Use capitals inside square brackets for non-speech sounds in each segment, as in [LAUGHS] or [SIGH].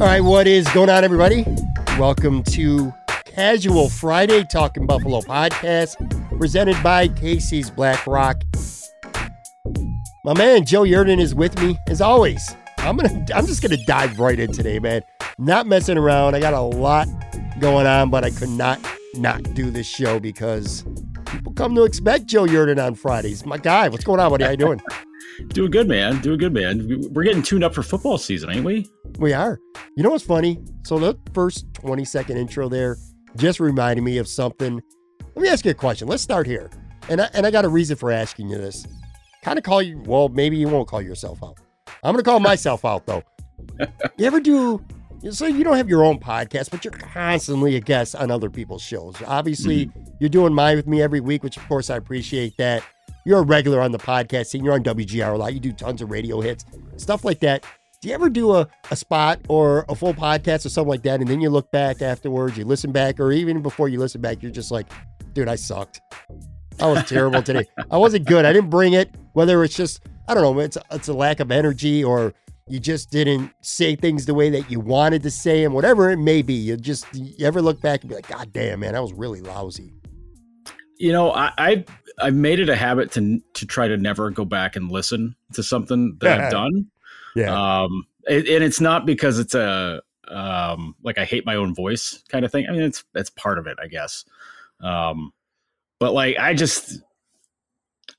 All right, what is going on, everybody? Welcome to Casual Friday Talking Buffalo podcast, presented by Casey's Black Rock. My man Joe Yerdon is with me as always. I'm gonna, I'm just gonna dive right in today, man. Not messing around. I got a lot going on, but I could not not do this show because people come to expect Joe Yerdon on Fridays. My guy, what's going on, buddy? How you doing? [LAUGHS] Doing good, man. Doing good, man. We're getting tuned up for football season, ain't we? We are. You know what's funny? So the first 20 second intro there just reminded me of something. Let me ask you a question. Let's start here. And I, and I got a reason for asking you this. Kind of call you, well, maybe you won't call yourself out. I'm going to call myself out, though. [LAUGHS] You ever do, so you don't have your own podcast, but you're constantly a guest on other people's shows. Obviously, mm-hmm. you're doing mine with me every week, which of course I appreciate that. You're a regular on the podcast scene. You're on WGR a lot. You do tons of radio hits, stuff like that. Do you ever do a, a spot or a full podcast or something like that? And then you look back afterwards, you listen back, or even before you listen back, you're just like, dude, I sucked. I was terrible today. I wasn't good. I didn't bring it. Whether it's just, I don't know, it's it's a lack of energy or you just didn't say things the way that you wanted to say them, whatever it may be. You just, you ever look back and be like, God damn, man, I was really lousy. You know, I, I I've made it a habit to to try to never go back and listen to something that I've done. Yeah. Um, it, and it's not because it's a um like I hate my own voice kind of thing. I mean, it's that's part of it, I guess. Um, but like I just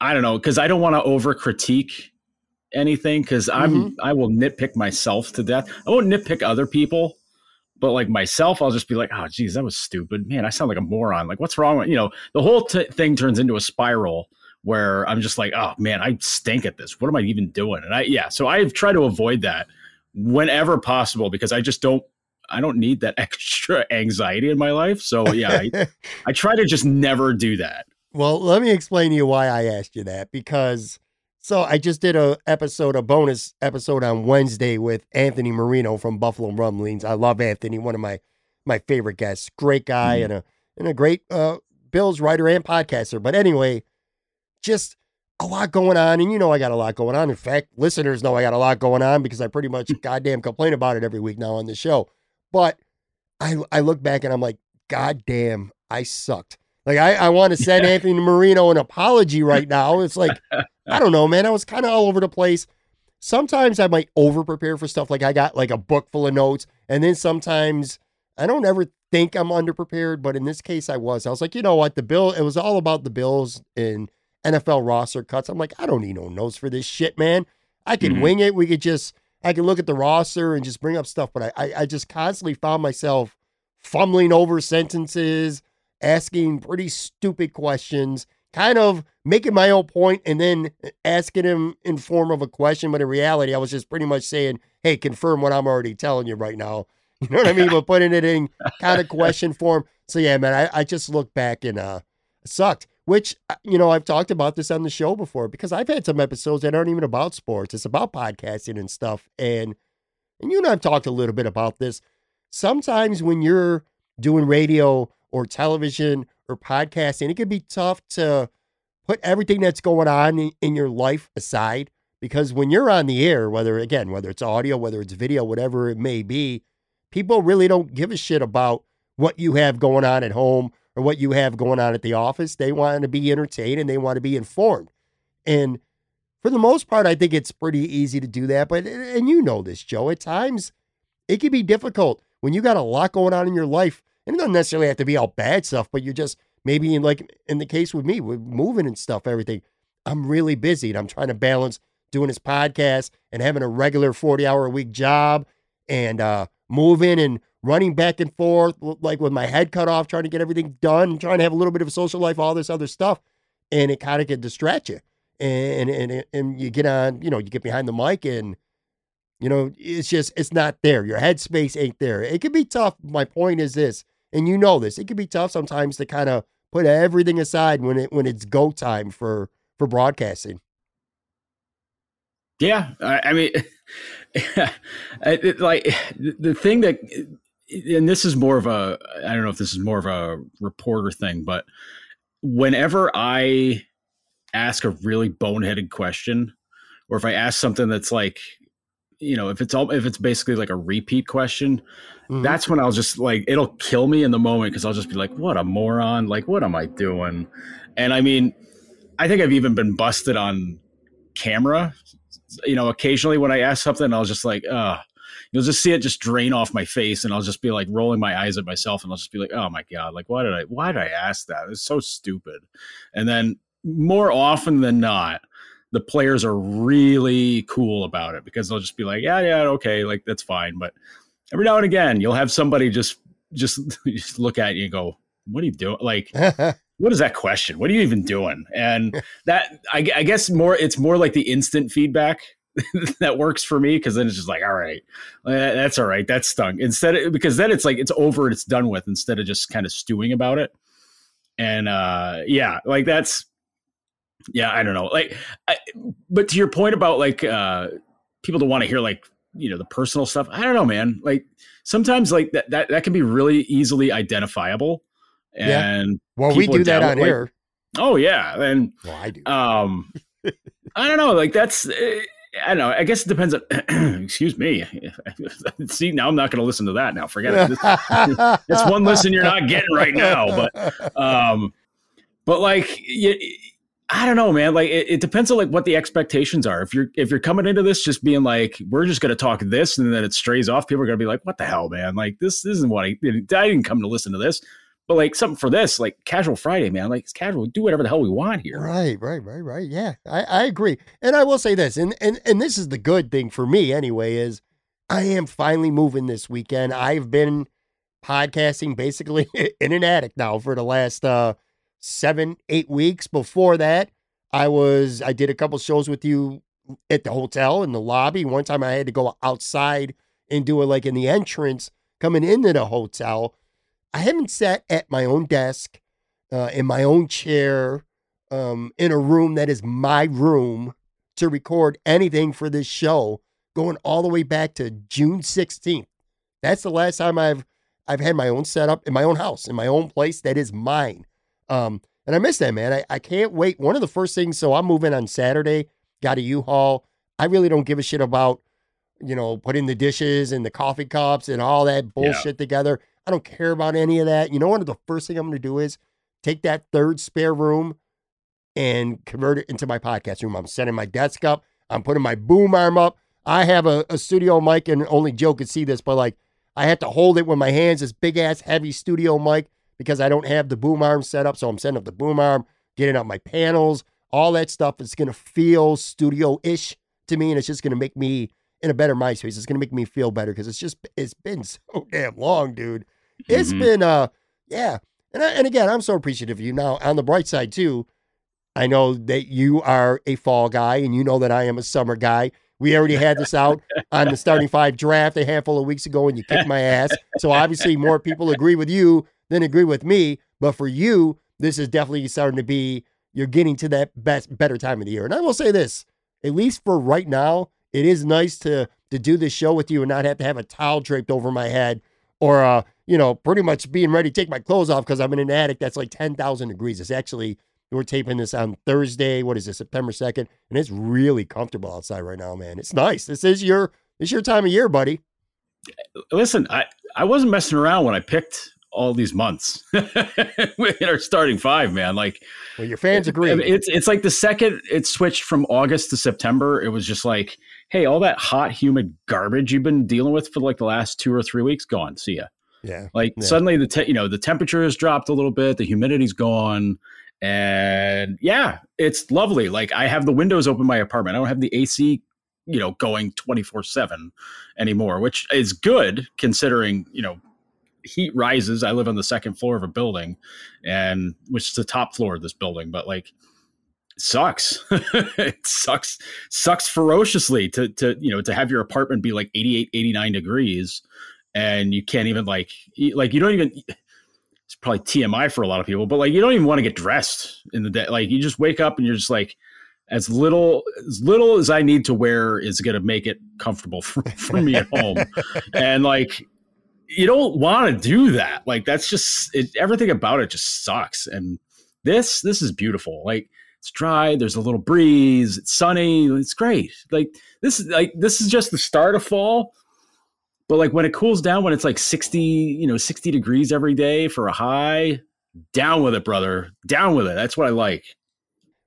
I don't know because I don't want to over critique anything because I'm mm-hmm. I will nitpick myself to death. I won't nitpick other people but like myself, I'll just be like, oh, geez, that was stupid. Man, I sound like a moron. Like, what's wrong with, you know, the whole t- thing turns into a spiral where I'm just like, oh man, I stink at this. What am I even doing? And I, yeah, so I've tried to avoid that whenever possible because I just don't, I don't need that [LAUGHS] extra anxiety in my life. So yeah, I, [LAUGHS] I try to just never do that. Well, let me explain to you why I asked you that because so I just did a episode, a bonus episode on Wednesday with Anthony Marino from Buffalo Rumblings. I love Anthony, one of my my favorite guests. Great guy mm-hmm. and a and a great uh, Bills writer and podcaster. But anyway, just a lot going on, and you know I got a lot going on. In fact, listeners know I got a lot going on because I pretty much [LAUGHS] goddamn complain about it every week now on the show. But I I look back and I'm like, goddamn, I sucked. Like I, I want to [LAUGHS] send yeah. Anthony Marino an apology right now. It's like [LAUGHS] I don't know, man. I was kind of all over the place. Sometimes I might over prepare for stuff. Like I got like a book full of notes, and then sometimes I don't ever think I'm underprepared, but in this case I was. I was like, you know what, the bill. It was all about the Bills and NFL roster cuts. I'm like, I don't need no notes for this shit, man. I can mm-hmm. wing it. We could just I can look at the roster and just bring up stuff, but I, I, I just constantly found myself fumbling over sentences asking pretty stupid questions, kind of making my own point and then asking him in form of a question. But in reality, I was just pretty much saying, hey, confirm what I'm already telling you right now. [LAUGHS] You know what I mean? but putting it in kind of question form. So yeah, man, I, I just look back and uh sucked. Which uh, you know, I've talked about this on the show before because I've had some episodes that aren't even about sports. It's about podcasting and stuff. And and you and I've talked a little bit about this. Sometimes when you're doing radio or television or podcasting, it can be tough to put everything that's going on in, in your life aside because when you're on the air, whether again, whether it's audio, whether it's video, whatever it may be, people really don't give a shit about what you have going on at home or what you have going on at the office. They want to be entertained and they want to be informed. And for the most part, I think it's pretty easy to do that. But, and you know this, Joe, at times it can be difficult when you got a lot going on in your life. And it doesn't necessarily have to be all bad stuff, but you're just maybe in like in the case with me, with moving and stuff, everything. I'm really busy and I'm trying to balance doing this podcast and having a regular 40 hour a week job and uh, moving and running back and forth, like with my head cut off, trying to get everything done, trying to have a little bit of a social life, all this other stuff. And it kind of can distract you. And, and, and you get on, you know, you get behind the mic and, you know, it's just, it's not there. Your headspace ain't there. It can be tough. My point is this, and you know this, it can be tough sometimes to kind of put everything aside when it, when it's go time for, for broadcasting. Yeah. I, I mean, [LAUGHS] it, like the thing that and this is more of a I don't know if this is more of a reporter thing, but whenever I ask a really boneheaded question, or if I ask something that's like, you know, if it's all if it's basically like a repeat question, mm-hmm. that's when I'll just like it'll kill me in the moment because I'll just be like, what a moron! Like, what am I doing? And I mean, I think I've even been busted on camera. You know, occasionally when I ask something, I'll just like, uh you'll just see it just drain off my face and I'll just be like rolling my eyes at myself and I'll just be like, oh my God, like why did I why did I ask that? It's so stupid. And then more often than not, the players are really cool about it because they'll just be like, yeah, yeah, okay, like that's fine. But every now and again, you'll have somebody just just, [LAUGHS] just look at you and go, what are you doing? Like, [LAUGHS] what is that question? What are you even doing? And [LAUGHS] that, I, I guess more, it's more like the instant feedback that works for me because then it's just like, all right, uh, that's all right, that stung. Instead, of, because then it's like it's over, it's done with, instead of just kind of stewing about it. And uh, yeah, like that's yeah, I don't know, like, I, but to your point about like uh, people don't want to hear like you know the personal stuff. I don't know, man. Like sometimes like that that that can be really easily identifiable. And yeah. well, we do that on like, air. Oh yeah, and well, I do. Um, [LAUGHS] I don't know. Like that's eh, I don't know. I guess it depends on. [CLEARS THROAT] excuse me. [LAUGHS] See, now I'm not going to listen to that. Now forget it. It's one listen you're not getting right now. But, [LAUGHS] um, but like, you, I don't know, man. Like, it, it, depends on like what the expectations are. If you're if you're coming into this just being like, we're just to talk this, and then it strays off, people are to be like, what the hell, man? Like, this, this isn't what I. I didn't come to listen to this. But like something for this, like casual Friday, man. Like it's casual. Do whatever the hell we want here. Right, right, right, right. Yeah, I, I agree. And I will say this, and and and this is the good thing for me anyway, is I am finally moving this weekend. I've been podcasting basically [LAUGHS] in an attic now for the last uh seven, eight weeks. Before that, I was I did a couple shows with you at the hotel in the lobby. One time I had to go outside and do it like in the entrance coming into the hotel. I haven't sat at my own desk, uh, in my own chair, um, in a room that is my room to record anything for this show, going all the way back to June 16th. That's the last time I've I've had my own setup in my own house, in my own place that is mine. Um, and I miss that, man. I, I can't wait. One of the first things, so I'm moving on Saturday, got a U-Haul. I really don't give a shit about, you know, putting the dishes and the coffee cups and all that bullshit yeah. together. I don't care about any of that. You know what? The first thing I'm going to do is take that third spare room and convert it into my podcast room. I'm setting my desk up. I'm putting my boom arm up. I have a, a studio mic, and only Joe could see this, but like I have to hold it with my hands, this big ass heavy studio mic, because I don't have the boom arm set up. So I'm setting up the boom arm, getting up my panels, all that stuff. It's going to feel studio ish to me, and it's just going to make me in a better mind space. It's going to make me feel better because it's just, it's been [LAUGHS] so damn long, dude. It's mm-hmm. been uh yeah. And I, and again, I'm so appreciative of you. Now, on the bright side too, I know that you are a fall guy and you know that I am a summer guy. We already had this out on the starting five draft a handful of weeks ago and you kicked my ass. So obviously more people agree with you than agree with me, but for you, this is definitely starting to be you're getting to that best better time of the year. And I will say this, at least for right now, it is nice to to do this show with you and not have to have a towel draped over my head or uh, you know, pretty much being ready to take my clothes off because I'm in an attic that's like 10,000 degrees. It's actually, we're taping this on Thursday. What is it, September 2nd? And it's really comfortable outside right now, man. It's nice. This is your, this your time of year, buddy. Listen, I, I wasn't messing around when I picked all these months [LAUGHS] in our starting five, man. Like, well, your fans agree. It's it's like the second it switched from August to September, it was just like, hey, all that hot, humid garbage you've been dealing with for like the last two or three weeks, gone. See ya. Yeah. Like yeah. suddenly the te- you know the temperature has dropped a little bit, the humidity's gone, and yeah, it's lovely. Like I have the windows open in my apartment. I don't have the AC, you know, going twenty four seven anymore, which is good considering you know heat rises. I live on the second floor of a building, and which is the top floor of this building, but like sucks. [LAUGHS] it sucks sucks ferociously to to you know to have your apartment be like 88 89 degrees and you can't even like like you don't even it's probably TMI for a lot of people, but like you don't even want to get dressed in the day. Like you just wake up and you're just like as little as little as I need to wear is going to make it comfortable [LAUGHS] for, for me at home. and like you don't want to do that. Like that's just it, everything about it just sucks. And this this is beautiful. Like it's dry. There's a little breeze. It's sunny. It's great. Like this is like this is just the start of fall. But like when it cools down, when it's like 60, you know, 60 degrees every day for a high, down with it, brother. Down with it. That's what I like.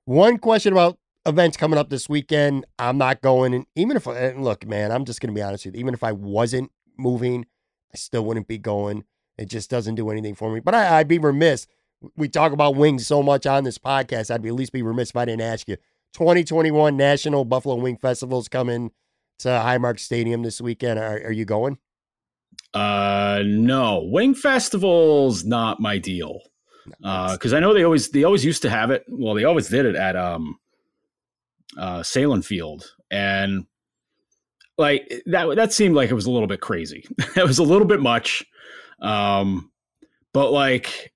One question about events coming up this weekend. I'm not going. And even if, look, man, I'm just to be honest with you. Even if I wasn't moving, I still wouldn't be going. It just doesn't do anything for me. But I, I'd be remiss. We talk about wings so much on this podcast. I'd be at least be remiss if I didn't ask you. 2021 National Buffalo Wing Festival is coming to Highmark Stadium this weekend. Are, are you going? Uh, no. Wing Festival's not my deal. Because uh, I know they always they always used to have it. Well, they always did it at um, uh, Sahlen Field, and like that that seemed like it was a little bit crazy. [LAUGHS] it was a little bit much. Um, but like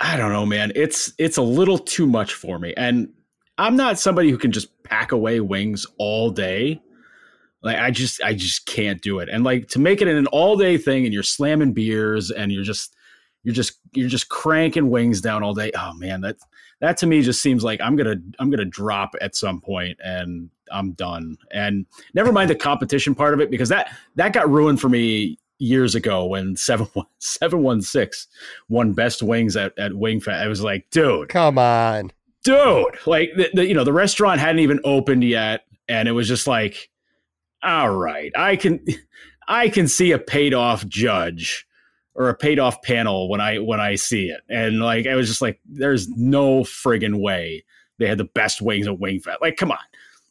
I don't know, man. It's it's a little too much for me. And I'm not somebody who can just pack away wings all day. Like I just I just can't do it. And like to make it an all day thing and you're slamming beers and you're just you're just you're just cranking wings down all day. Oh man, that that to me just seems like I'm gonna I'm gonna drop at some point and I'm done. And never mind the competition part of it because that that got ruined for me years ago when [LAUGHS] 716 won best wings at, at Wing Fest. I was like, dude, come on, dude. Like the, the you know the restaurant hadn't even opened yet, and it was just like all right, I can [LAUGHS] I can see a paid off judge or a paid off panel when I when I see it. And like I was just like, there's no friggin' way they had the best wings at Wingfest. Like, come on.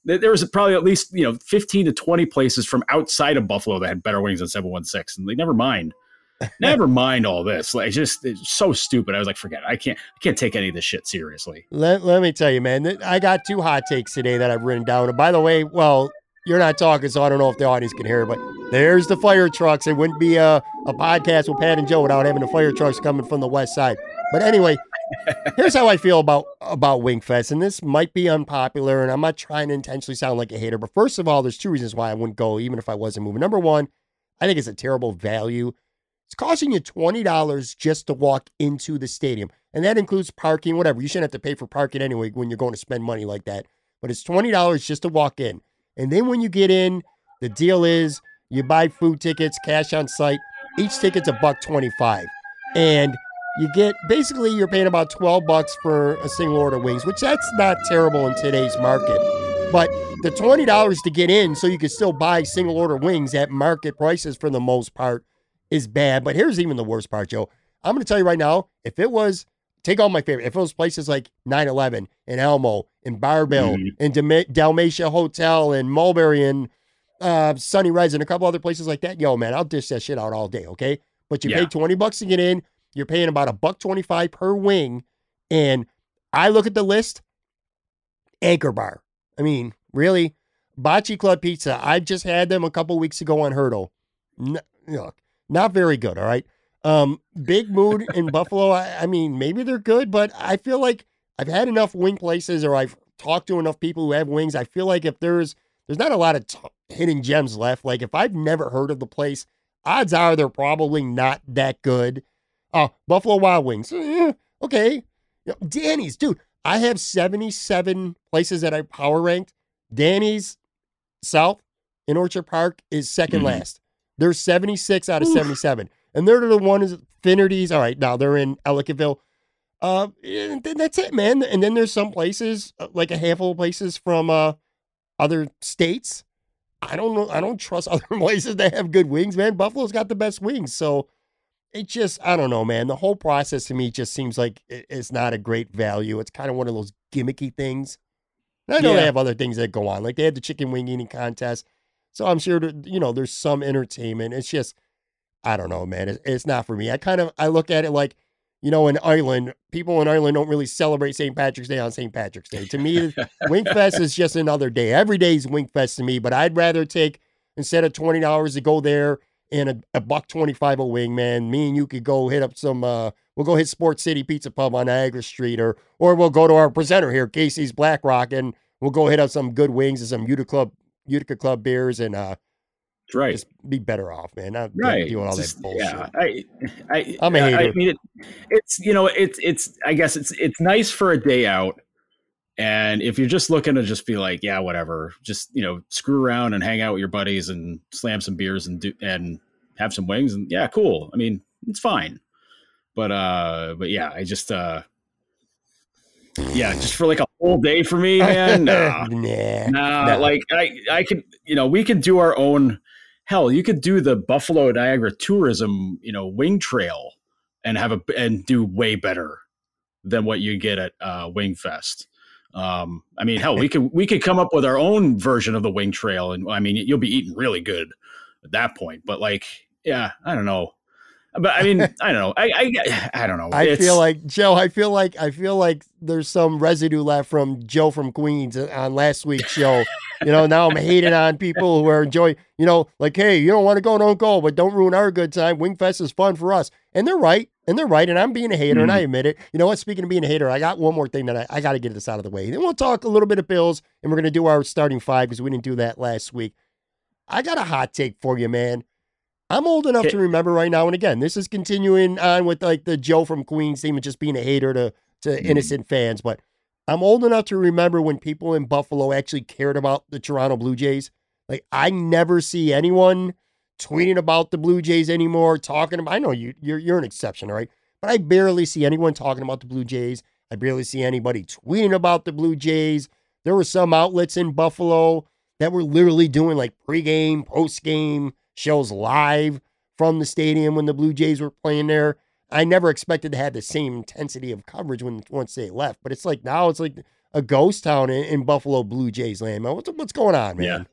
There was probably at least, you know, 15 to 20 places from outside of Buffalo that had better wings than 716. And like, never mind. [LAUGHS] never mind all this. Like, just it's so stupid. I was like, forget it. I can't I can't take any of this shit seriously. Let, let me tell you, man. I got two hot takes today that I've written down. And by the way, well, you're not talking, so I don't know if the audience can hear but there's the fire trucks. It wouldn't be a, a podcast with Pat and Joe without having the fire trucks coming from the west side. But anyway, here's how I feel about about Wingfest, and this might be unpopular, and I'm not trying to intentionally sound like a hater, but first of all, there's two reasons why I wouldn't go, even if I wasn't moving. Number one, I think it's a terrible value. It's costing you twenty dollars just to walk into the stadium, and that includes parking, whatever. You shouldn't have to pay for parking anyway when you're going to spend money like that. But it's twenty dollars just to walk in. And then when you get in, the deal is you buy food tickets, cash on site. Each ticket's a buck 25. And you get basically you're paying about 12 bucks for a single order wings, which that's not terrible in today's market. But the $20 to get in so you can still buy single order wings at market prices for the most part is bad. But here's even the worst part, Joe. I'm going to tell you right now, if it was take all my favorite. If it was places like 911 and Elmo and Barbell mm-hmm. and Dalmatia Hotel and Mulberry and uh, Sunny Res and a couple other places like that, yo, man, I'll dish that shit out all day, okay? But you yeah. pay 20 bucks to get in. You're paying about a buck 25 per wing. And I look at the list, Anchor Bar. I mean, really? Bocce Club Pizza. I just had them a couple weeks ago on Hurdle. Look, not very good, all right? Um, big mood in Buffalo. I, I, mean, maybe they're good, but I feel like I've had enough wing places, or I've talked to enough people who have wings. I feel like if there's there's not a lot of t- hidden gems left. Like if I've never heard of the place, odds are they're probably not that good. Uh, Buffalo Wild Wings. Eh, okay. You know, Danny's, dude. I have 77 places that I power ranked. Danny's South in Orchard Park is 2nd mm-hmm. last. There's 76 out of Oof. 77. And they're the ones Finnerty's. All right, now they're in Ellicottville. Uh, and that's it, man. And then there's some places, uh, like a handful of places from uh other states. I don't know. I don't trust [LAUGHS] other places that have good wings, man. Buffalo's got the best wings, so it just I don't know, man. The whole process to me just seems like it's not a great value. It's kind of one of those gimmicky things. And I know yeah. they have other things that go on, like they had the chicken wing eating contest. So I'm sure that, you know there's some entertainment. It's just I don't know, man. It's, it's not for me. I kind of I look at it like you know, in Ireland, people in Ireland don't really celebrate St. Patrick's Day on St. Patrick's Day. To me, Wingfest is just another day. Every day is Wingfest to me, but I'd rather take instead of twenty dollars to go there and a, a buck twenty five a wing, man. Me and you could go hit up some. uh We'll go hit Sports City Pizza Pub on Niagara Street, or or we'll go to our presenter here, Casey's Black Rock, and we'll go hit up some good wings and some Utica Club Utica Club beers, and uh, right. Just be better off, man. Not right. doing all just, that bullshit. Yeah, I, I, I'm a hater. I mean, it, it's you know, it's it's. I guess it's it's nice for a day out, and if you're just looking to just be like, yeah, whatever, just you know, screw around and hang out with your buddies and slam some beers and do and have some wings and yeah, cool. I mean, it's fine. But uh, but yeah, I just uh, yeah, just for like a whole day for me, [LAUGHS] man. Nah, nah, nah, nah. Like I, I could, you know, we could do our own hell, you could do the Buffalo Niagara tourism, you know, wing trail and have a and do way better than what you get at uh, Wingfest. Um, I mean, hell, we could we could come up with our own version of the wing trail, and I mean, you'll be eating really good at that point. But like, yeah, I don't know. But I mean, [LAUGHS] I don't know. I I, I don't know. I it's, feel like Joe. I feel like I feel like there's some residue left from Joe from Queens on last week's show. you know, now I'm hating on people who are enjoying. You know, like, hey, you don't want to go, don't go, but don't ruin our good time. Wingfest is fun for us, and they're right, and they're right, and I'm being a hater, mm-hmm. and I mm-hmm. admit it. You know what? Speaking of being a hater, I got one more thing that I, I got to get this out of the way. Then we'll talk a little bit of Bills, and we're gonna do our starting five because we didn't do that last week. I got a hot take for you, man. I'm old enough to remember right now, and again, this is continuing on with like the Joe from Queens theme and just being a hater to to mm. innocent fans. But I'm old enough to remember when people in Buffalo actually cared about the Toronto Blue Jays. Like I never see anyone tweeting about the Blue Jays anymore, talking about. I know you you're you're an exception, all right, but I barely see anyone talking about the Blue Jays. I barely see anybody tweeting about the Blue Jays. There were some outlets in Buffalo that were literally doing like pregame, postgame shows live from the stadium when the Blue Jays were playing there. I never expected to have the same intensity of coverage when once they left, but it's like now it's like a ghost town in, in Buffalo Blue Jays land. Man, what's what's going on, man? Yeah.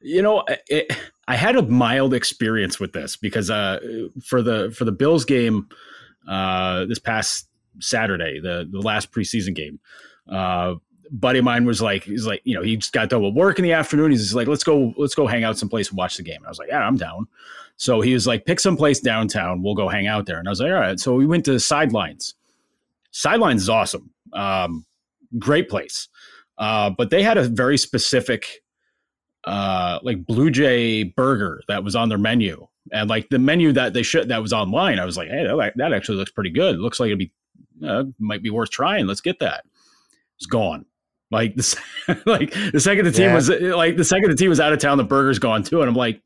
You know, it, I had a mild experience with this because uh, for the for the Bills game uh, this past Saturday, the the last preseason game, uh, buddy of mine was like, he's like, you know, he just got with work in the afternoon. He's like, let's go, let's go hang out someplace and watch the game. And I was like, yeah, I'm down. So he was like, pick some place downtown. We'll go hang out there. And I was like, all right. So we went to Sidelines. Sidelines is awesome. Um, great place. Uh, but they had a very specific, uh, like Blue Jay burger that was on their menu. And like the menu that they should, that was online. I was like, hey, that, that actually looks pretty good. It looks like it'd be, uh, might be worth trying. Let's get that. It's gone. Like the [LAUGHS] like the second the team yeah. was like the second the team was out of town, the burger's gone too, and I'm like,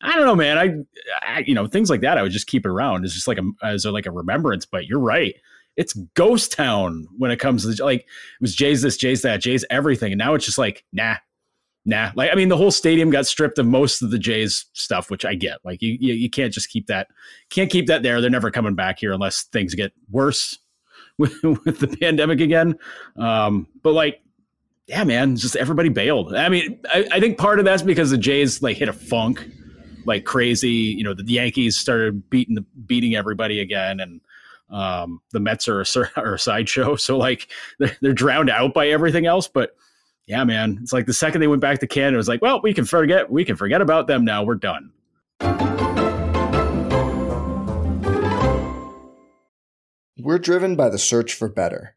I don't know, man. I, I you know things like that. I would just keep it around. It's just like a as a, like a remembrance. But you're right. It's ghost town when it comes to the, like it was Jay's this, Jay's that, Jay's everything, and now it's just like nah, nah. Like I mean, the whole stadium got stripped of most of the Jays stuff, which I get. Like you, you, you can't just keep that, can't keep that there. They're never coming back here unless things get worse [LAUGHS] with, with the pandemic again. Um, but like yeah, man, just everybody bailed. I mean, I, I, think part of that's because the Jays like hit a funk like crazy. You know, the Yankees started beating the beating everybody again, and um, the Mets are a, [LAUGHS] are a sideshow. So like they're, they're drowned out by everything else. But yeah, man, it's like the second they went back to Canada, it was like, well, we can forget we can forget about them now. We're done. We're driven by the search for better.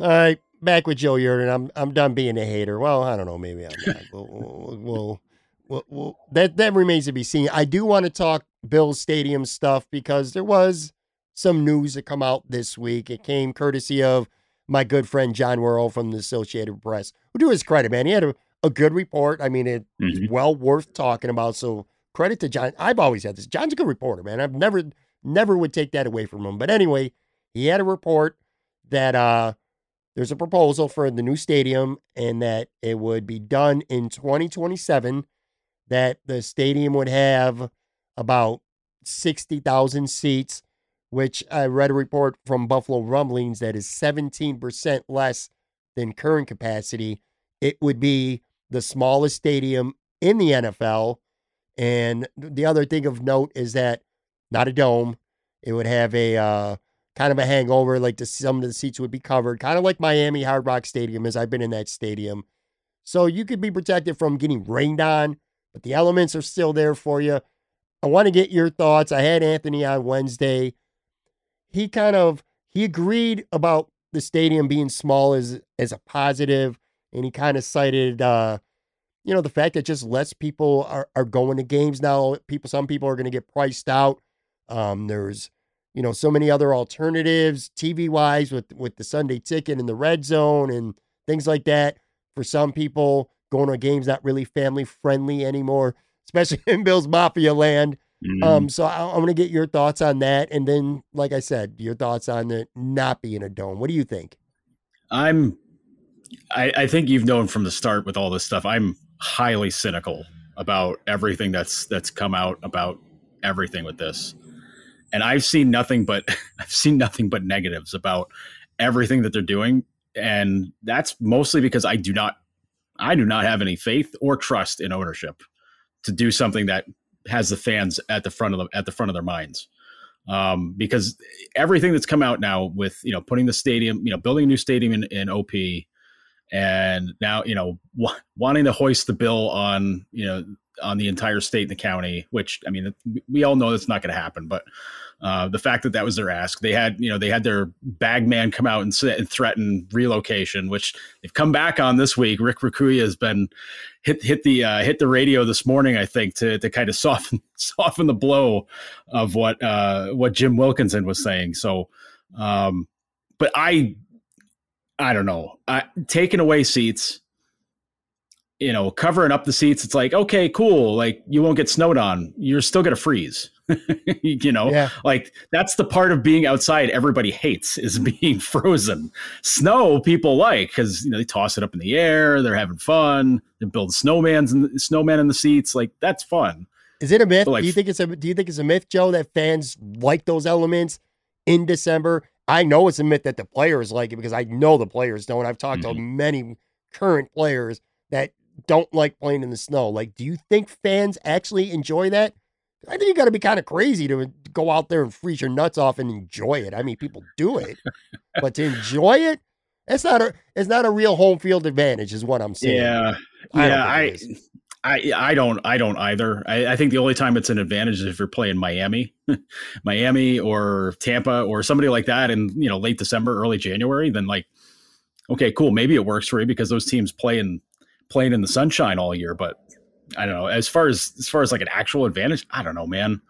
All right, back with Joe Yerdon. I'm I'm done being a hater. Well, I don't know. Maybe I'm not. we'll, we'll, we'll, we'll, that that remains to be seen. I do want to talk Bills Stadium stuff because there was some news that come out this week. It came courtesy of my good friend John Wawrow from the Associated Press. Who do his credit, man. He had a, a good report. I mean, it, mm-hmm. well worth talking about. So credit to John. I've always had this. John's a good reporter, man. I've never never would take that away from him. But anyway, he had a report that uh there's a proposal for the new stadium and that it would be done in 2027 that the stadium would have about 60,000 seats, which I read a report from Buffalo Rumblings that is 17% less than current capacity. It would be the smallest stadium in the NFL. And the other thing of note is that not a dome. It would have a uh, kind of a hangover, like the, some of the seats would be covered, kind of like Miami Hard Rock Stadium, as I've been in that stadium. So you could be protected from getting rained on, but the elements are still there for you. I want to get your thoughts. I had Anthony on Wednesday. He kind of he agreed about the stadium being small as as a positive, and he kind of cited uh, you know, the fact that just less people are, are going to games now. People some people are going to get priced out. Um, there's you know so many other alternatives TV wise with with the Sunday ticket and the red zone and things like that. For some people, going to a game's not really family friendly anymore [LAUGHS] especially in Bills Mafia land. Mm-hmm. Um, so I, I want to get your thoughts on that, and then, like I said, your thoughts on it not being a dome. What do you think? I'm, I, I think you've known from the start with all this stuff. I'm highly cynical about everything that's that's come out about everything with this, and I've seen nothing but [LAUGHS] I've seen nothing but negatives about everything that they're doing, and that's mostly because I do not I do not have any faith or trust in ownership to do something that has the fans at the front of the at the front of their minds. Um, because everything that's come out now with you know putting the stadium, you know, building a new stadium in, in OP, and now you know w- wanting to hoist the bill on you know on the entire state and the county, which I mean we all know that's not going to happen, but uh, the fact that that was their ask, they had you know they had their bag man come out and, sit and threaten relocation, which they've come back on this week. Rick Raccuia has been hit hit the uh, hit the radio this morning, I think, to to kind of soften [LAUGHS] soften the blow of what uh, what Jim Wilkinson was saying. So, um, but I I don't know, I, taking away seats you know, covering up the seats, it's like, okay, cool. Like you won't get snowed on. You're still going to freeze. [LAUGHS] you know, yeah. like that's the part of being outside everybody hates is [LAUGHS] being frozen. Snow people like because you know they toss it up in the air, they're having fun, they build snowmans and snowman in the seats. Like that's fun. Is it a myth? Like, do you think it's a do you think it's a myth, Joe, that fans like those elements in December? I know it's a myth that the players like it because I know the players don't. I've talked mm-hmm. to many current players that don't like playing in the snow. Like, do you think fans actually enjoy that? I think you got to be kind of crazy to go out there and freeze your nuts off and enjoy it. I mean, people do it, but to enjoy it, it's not a it's not a real home field advantage, is what I'm saying. Yeah, I yeah, I, I, I don't, I don't either. I, I, think the only time it's an advantage is if you're playing Miami, [LAUGHS] Miami or Tampa or somebody like that in you know late December, early January. Then like, okay, cool, maybe it works for you because those teams play in playing in the sunshine all year. But I don't know. As far as as far as like an actual advantage, I don't know, man.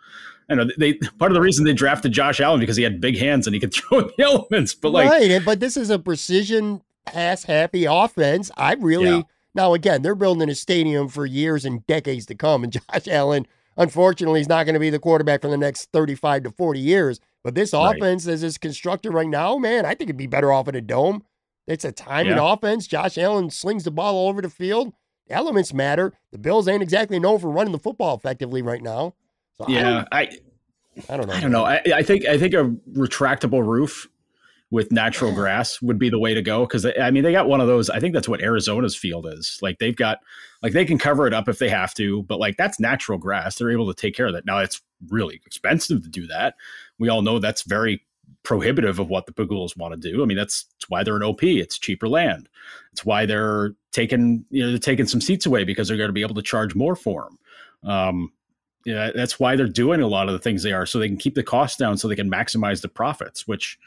I know they part of the reason they drafted Josh Allen because he had big hands and he could [LAUGHS] throw in the elements. But like, right, but this is a precision pass happy offense. I really yeah. now again they're building a stadium for years and decades to come, and [LAUGHS] Josh Allen, unfortunately, is not going to be the quarterback for the next thirty-five to forty years. But this offense, right. as it's constructed right now, man, I think it'd be better off in a dome. It's a timing yeah. offense. Josh Allen slings the ball all over the field. Elements matter. The Bills ain't exactly known for running the football effectively right now. So yeah, I, I, I don't know. I don't know. I, I think I think a retractable roof with natural [SIGHS] grass would be the way to go because I mean they got one of those. I think that's what Arizona's field is. Like they've got like they can cover it up if they have to, but like that's natural grass. They're able to take care of that. Now it's really expensive to do that. We all know that's very prohibitive of what the Pegulas want to do. I mean, that's, that's why they're an OP. It's cheaper land. It's why they're taking you know they're taking some seats away because they're going to be able to charge more for them. Um, yeah, that's why they're doing a lot of the things they are, so they can keep the costs down, so they can maximize the profits. Which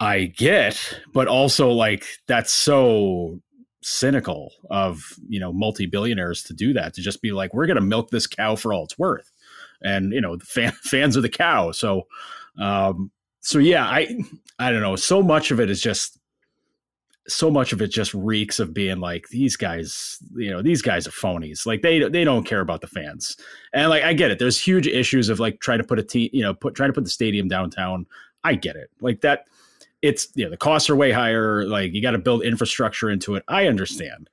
I get, but also like that's so cynical of you know multi billionaires to do that to just be like we're going to milk this cow for all it's worth, and you know the fan, [LAUGHS] fans of the cow. So um, so yeah, I I don't know. So much of it is just so much of it just reeks of being like these guys, you know, these guys are phonies. Like they they don't care about the fans. And like I get it. There's huge issues of like trying to put a team, you know, put trying to put the stadium downtown. I get it. Like that it's you know, the costs are way higher, like you got to build infrastructure into it. I understand.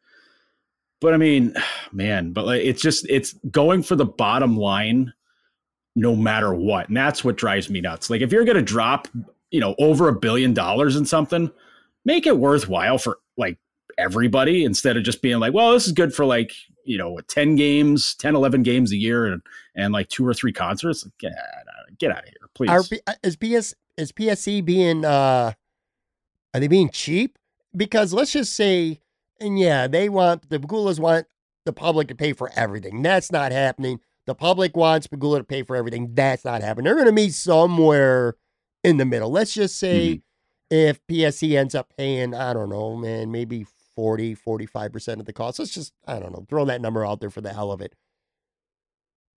But I mean, [SIGHS] man, but like it's just it's going for the bottom line no matter what. And that's what drives me nuts. Like if you're going to drop, you know, over a billion dollars in something, make it worthwhile for like everybody instead of just being like, well, this is good for like, you know, 10 games, 10, 11 games a year and, and like two or three concerts. Get, get out of here, please. Are, uh, is PS is PSE being uh are they being cheap? Because let's just say, and yeah, they want the Pegulas want the public to pay for everything. That's not happening. The public wants Pegula to pay for everything. That's not happening. They're going to meet somewhere in the middle. Let's just say mm-hmm. if PSE ends up paying, I don't know, man, maybe 40, 45% of the cost. Let's just, I don't know, throw that number out there for the hell of it.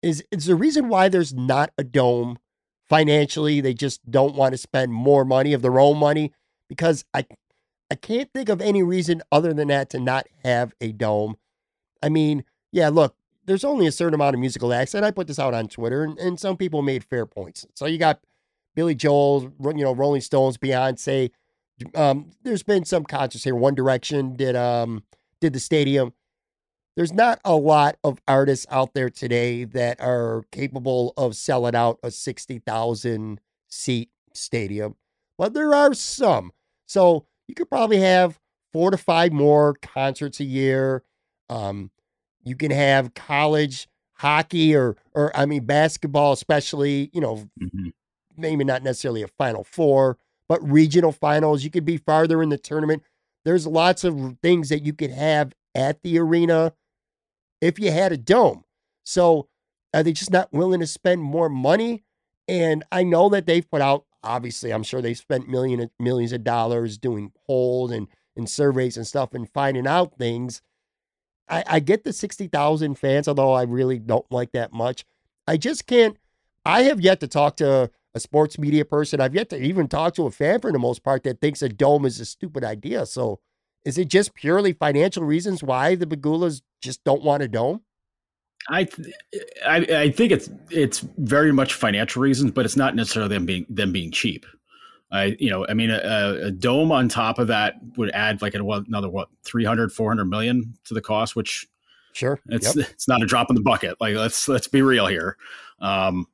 Is, is the reason why there's not a dome financially? They just don't want to spend more money of their own money because I, I can't think of any reason other than that to not have a dome. I mean, yeah, look, there's only a certain amount of musical acts, and I put this out on Twitter, and, and some people made fair points. So you got Billy Joel, you know, Rolling Stones, Beyonce. Um, there's been some concerts here. One Direction did um did the stadium. There's not a lot of artists out there today that are capable of selling out a sixty thousand seat stadium, but there are some. So you could probably have four to five more concerts a year. Um, you can have college hockey or or I mean basketball, especially, you know, mm-hmm. maybe not necessarily a final four, but regional finals. You could be farther in the tournament. There's lots of things that you could have at the arena if you had a dome. So are they just not willing to spend more money? And I know that they've put out, obviously, I'm sure they've spent million millions of dollars doing polls and, and surveys and stuff and finding out things. I, I get the 60,000 fans, although I really don't like that much. I just can't. I have yet to talk to a sports media person. I've yet to even talk to a fan for the most part that thinks a dome is a stupid idea. So is it just purely financial reasons why the Pegulas just don't want a dome? I, I, I think it's it's very much financial reasons, but it's not necessarily them being them being cheap. I, you know, I mean, a, a, dome on top of that would add like another what 300, 400 million to the cost, which sure, it's yep. it's not a drop in the bucket. Like let's let's be real here. Um,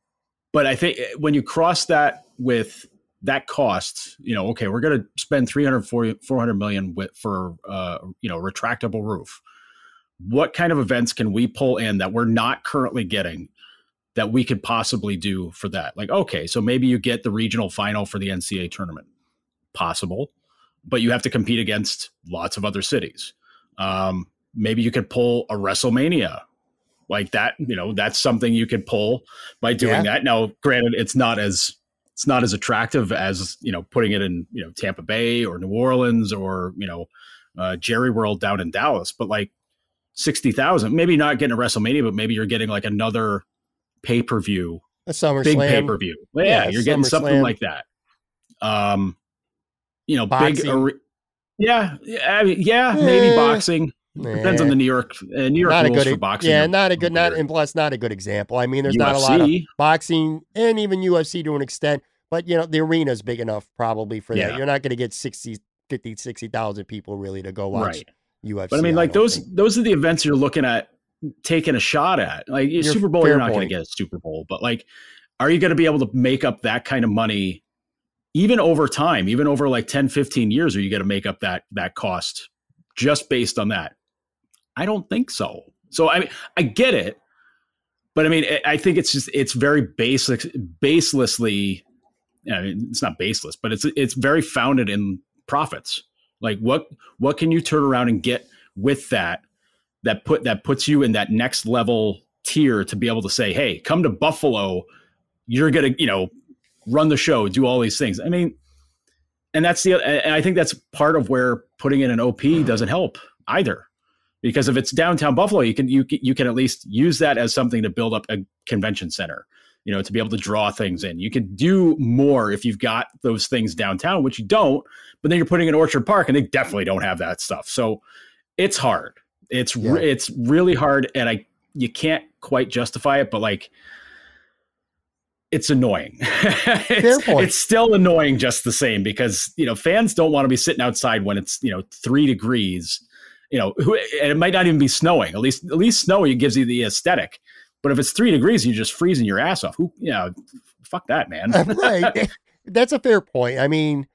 but I think when you cross that with that cost, you know, okay, we're going to spend 300, 400 million with, for, uh, you know, retractable roof. What kind of events can we pull in that we're not currently getting that we could possibly do for that. Like, okay, so maybe you get the regional final for the NCAA tournament. Possible, but you have to compete against lots of other cities. Um, maybe you could pull a WrestleMania like that. You know, that's something you could pull by doing yeah. that. Now, granted, it's not as it's not as attractive as you know putting it in you know Tampa Bay or New Orleans or you know uh, Jerry World down in Dallas, but like sixty thousand. Maybe not getting a WrestleMania, but maybe you're getting like another pay per view, a summer big pay per view. Yeah, yeah, you're getting something Slam. like that. Um, you know, boxing. big. yeah, I mean, yeah, maybe eh, boxing. Depends on the New York uh, New York not rules a good, for boxing. Yeah, not a good, not and plus not a good example. I mean, there's UFC. not a lot of boxing and even UFC to an extent, but you know the arena is big enough probably for yeah. that. You're not going to get 60, 50, 60,000 people really to go watch right. UFC. But I mean, like I those think. those are the events you're looking at taking a shot at. Like Your Super Bowl, you're not going to get a Super Bowl, but like, are you going to be able to make up that kind of money? Even over time, even over like 10, 15 years, are you going to make up that that cost just based on that? I don't think so. So I mean, I get it, but I mean, I think it's just it's very basic, baselessly. I mean, it's not baseless, but it's it's very founded in profits. Like what what can you turn around and get with that that put that puts you in that next level tier to be able to say, hey, come to Buffalo, you're gonna you know run the show, do all these things. I mean, and that's the and I think that's part of where putting in an OP doesn't help either because if it's downtown Buffalo, you can you you can at least use that as something to build up a convention center. You know, to be able to draw things in. You can do more if you've got those things downtown, which you don't. But then you're putting in Orchard Park, and they definitely don't have that stuff. So it's hard. It's yeah. re- it's really hard, and I you can't quite justify it. But like, it's annoying. [LAUGHS] it's, it's, still annoying just the same because you know fans don't want to be sitting outside when it's you know three degrees you know, and it might not even be snowing. At least, at least snow gives you the aesthetic. But if it's three degrees, you're just freezing your ass off. Who, you know, fuck that, man. [LAUGHS] right. [LAUGHS] That's a fair point. I mean,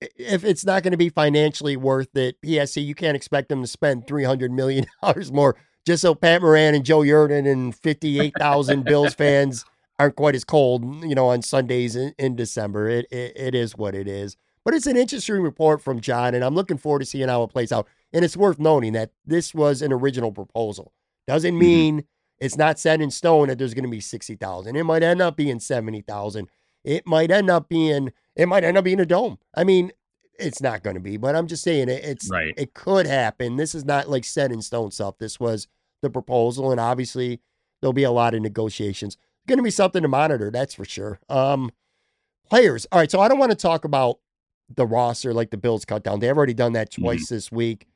if it's not going to be financially worth it, PSE, you can't expect them to spend three hundred million [LAUGHS] dollars more just so Pat Moran and Joe Yerdon and fifty eight thousand Bills [LAUGHS] fans aren't quite as cold, you know, on Sundays in, in December. It, it it is what it is. But it's an interesting report from John, and I'm looking forward to seeing how it plays out. And it's worth noting that this was an original proposal. Doesn't mm-hmm. mean mm-hmm. it's not set in stone that there's going to be 60,000. It might end up being 70,000. It might end up being it might end up being a dome. I mean, it's not going to be, but I'm just saying it, it's right. it could happen. This is not like set in stone stuff. This was the proposal and obviously there'll be a lot of negotiations. Going to be something to monitor, that's for sure. Um players. All right, so I don't want to talk about the roster like the Bills cut down. They've already done that twice mm-hmm. this week.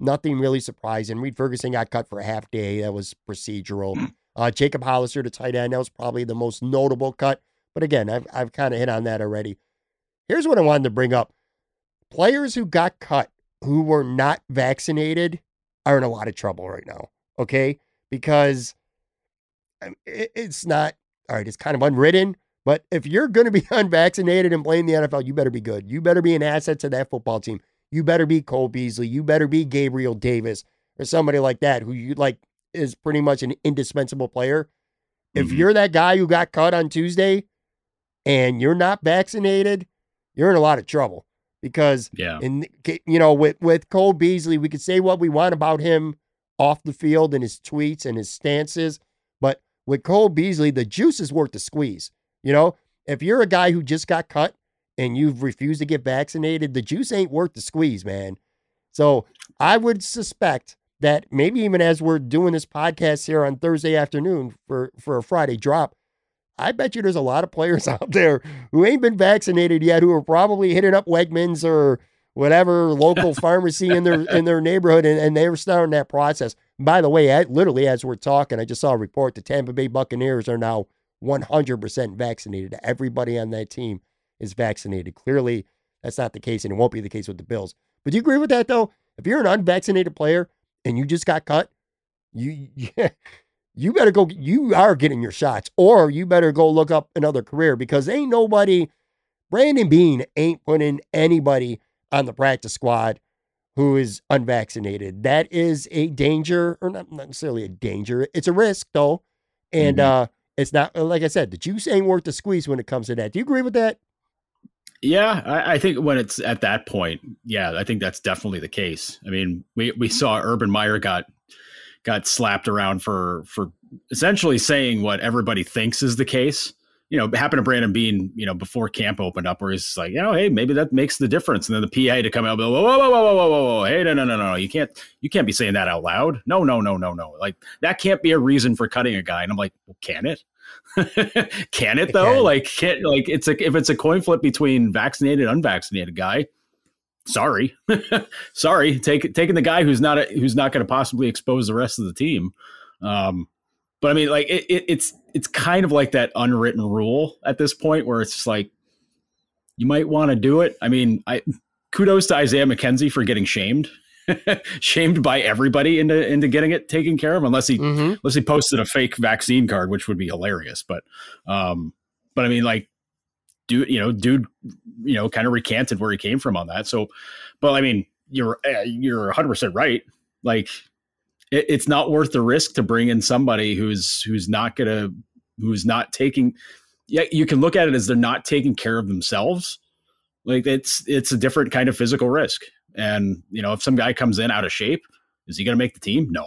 Nothing really surprising. Reid Ferguson got cut for a half day. That was procedural. Mm. [CLEARS THROAT] Uh, Jacob Hollister, the tight end, that was probably the most notable cut. But again, I've, I've kind of hit on that already. Here's what I wanted to bring up players who got cut who were not vaccinated are in a lot of trouble right now. Okay. Because um, it's not, all right, it's kind of unwritten, but if you're going to be [LAUGHS] unvaccinated and playing the NFL, you better be good. You better be an asset to that football team. You better be Cole Beasley. You better be Gabriel Davis or somebody like that who you like is pretty much an indispensable player. If mm-hmm. you're that guy who got cut on Tuesday and you're not vaccinated, you're in a lot of trouble because yeah, and you know with with Cole Beasley, we could say what we want about him off the field and his tweets and his stances, but with Cole Beasley, the juice is worth the squeeze. You know, if you're a guy who just got cut and you've refused to get vaccinated, the juice ain't worth the squeeze, man. So I would suspect that maybe even as we're doing this podcast here on Thursday afternoon for, for a Friday drop, I bet you there's a lot of players [LAUGHS] out there who ain't been vaccinated yet who are probably hitting up Wegmans or whatever local [LAUGHS] pharmacy in their in their neighborhood and, and they were starting that process. by the way, I, literally as we're talking, I just saw a report the Tampa Bay Buccaneers are now 100% vaccinated. Everybody on that team is vaccinated. Clearly, that's not the case, and it won't be the case with the Bills. But do you agree with that, though? If you're an unvaccinated player and you just got cut, you [LAUGHS] yeah, you better go. You are getting your shots, or you better go look up another career because ain't nobody. Brandon Beane ain't putting anybody on the practice squad who is unvaccinated. That is a danger, or not necessarily a danger. It's a risk, though, and mm-hmm. uh, it's not like I said. The juice ain't worth the squeeze when it comes to that. Do you agree with that? Yeah, I, I, think when it's at that point, yeah, I think that's definitely the case. I mean, we we saw Urban Meyer got got slapped around for for essentially saying what everybody thinks is the case. You know, happened to Brandon Beane, you know, before camp opened up, where he's like, you know, hey, maybe that makes the difference. And then the PA to come out, whoa, whoa, whoa, whoa, whoa, whoa, whoa, hey, no, no, no, no, you can't, you can't be saying that out loud. No, no, no, no, no. Like that can't be a reason for cutting a guy. And I'm like, well, can it? [LAUGHS] can it though? Can. Like, can like it's a if it's a coin flip between vaccinated unvaccinated guy. Sorry, [LAUGHS] sorry, take, taking the guy who's not a, who's not going to possibly expose the rest of the team. Um, but I mean, like it, it, it's it's kind of like that unwritten rule at this point where it's like you might want to do it. I mean, I kudos to Isaiah McKenzie for getting shamed. [LAUGHS] shamed by everybody into into getting it taken care of unless he mm-hmm. unless he posted a fake vaccine card which would be hilarious but um but i mean like dude you know dude you know kind of recanted where he came from on that so but i mean you're eh, you're 100% right like it, it's not worth the risk to bring in somebody who's who's not gonna who's not taking yeah you can look at it as they're not taking care of themselves. Like it's it's a different kind of physical risk. And you know if some guy comes in out of shape is he gonna make the team? No.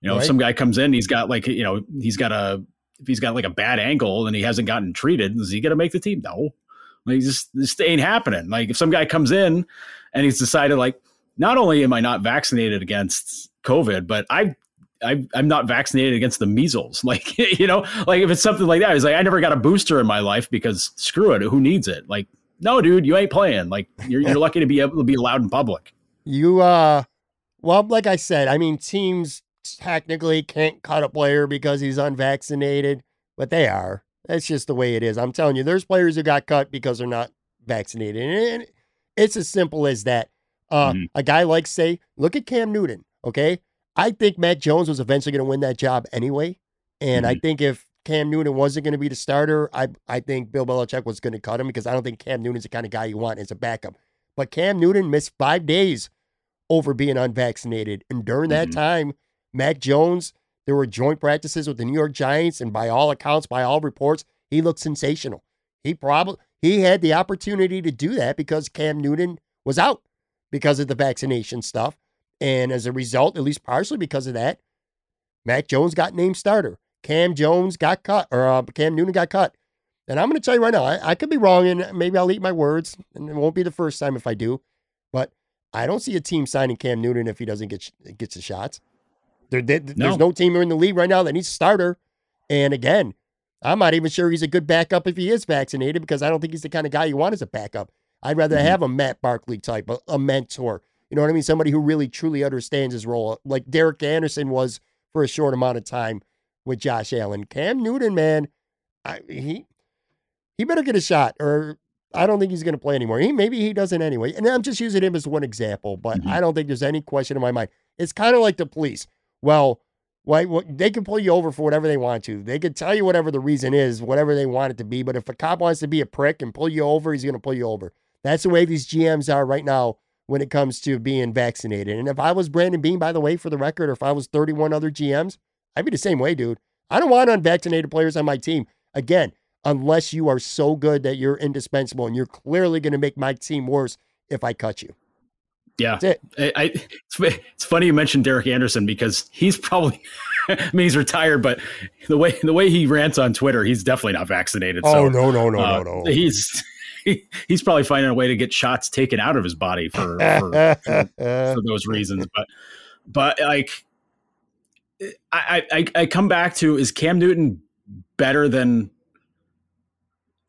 You know right. if some guy comes in he's got like you know he's got a if he's got like a bad ankle and he hasn't gotten treated is he gonna make the team? No. Like just this ain't happening. Like if some guy comes in and he's decided like not only am i not vaccinated against COVID, but I I, am not vaccinated against the measles. [LAUGHS] Like, you know, like if it's something like that, it's like, I never got a booster in my life because screw it. Who needs it? Like, no, dude, you ain't playing. Like, you're, you're lucky to be able to be allowed in public. You, uh, well, like I said, I mean, teams technically can't cut a player because he's unvaccinated, but they are. That's just the way it is. I'm telling you, there's players who got cut because they're not vaccinated. And it's as simple as that. Uh, mm-hmm. A guy like, say, look at Cam Newton. Okay. I think Mac Jones was eventually going to win that job anyway. And mm-hmm. I think if Cam Newton wasn't going to be the starter, I I think Bill Belichick was going to cut him because I don't think Cam Newton's the kind of guy you want as a backup. But Cam Newton missed five days over being unvaccinated. And during that mm-hmm. time, Mac Jones, there were joint practices with the New York Giants, and by all accounts, by all reports, he looked sensational. He probably he had the opportunity to do that because Cam Newton was out because of the vaccination stuff. And as a result, at least partially because of that, Mac Jones got named starter. Cam Jones got cut, or uh, Cam Newton got cut. And I'm going to tell you right now, I, I, could be wrong, and maybe I'll eat my words, and it won't be the first time if I do. But I don't see a team signing Cam Newton if he doesn't get gets the shots. There, there, no. There's no team in the league right now that needs a starter. And again, I'm not even sure he's a good backup if he is vaccinated because I don't think he's the kind of guy you want as a backup. I'd rather mm-hmm. have a Matt Barkley type, a, a mentor, you know what I mean? Somebody who really truly understands his role, like Derek Anderson was for a short amount of time with Josh Allen. Cam Newton, man, I, he he better get a shot, or I don't think he's going to play anymore. He maybe he doesn't anyway. And I'm just using him as one example, but mm-hmm. I don't think there's any question in my mind. It's kind of like the police. Well, why, well, they can pull you over for whatever they want to. They can tell you whatever the reason is, whatever they want it to be. But if a cop wants to be a prick and pull you over, he's going to pull you over. That's the way these GMs are right now when it comes to being vaccinated. And if I was Brandon Beane, by the way, for the record, or if I was 31 other GMs, I'd be the same way, dude. I don't want unvaccinated players on my team. Again, unless you are so good that you're indispensable and you're clearly going to make my team worse if I cut you. Yeah, it. I, I, it's, it's funny you mentioned Derek Anderson because he's probably, [LAUGHS] I mean, he's retired, but the way the way he rants on Twitter, he's definitely not vaccinated. Oh so, no, no, no, uh, no, no. He's [LAUGHS] he's probably finding a way to get shots taken out of his body for for, for, [LAUGHS] for those reasons. But but like I, I I come back to is Cam Newton better than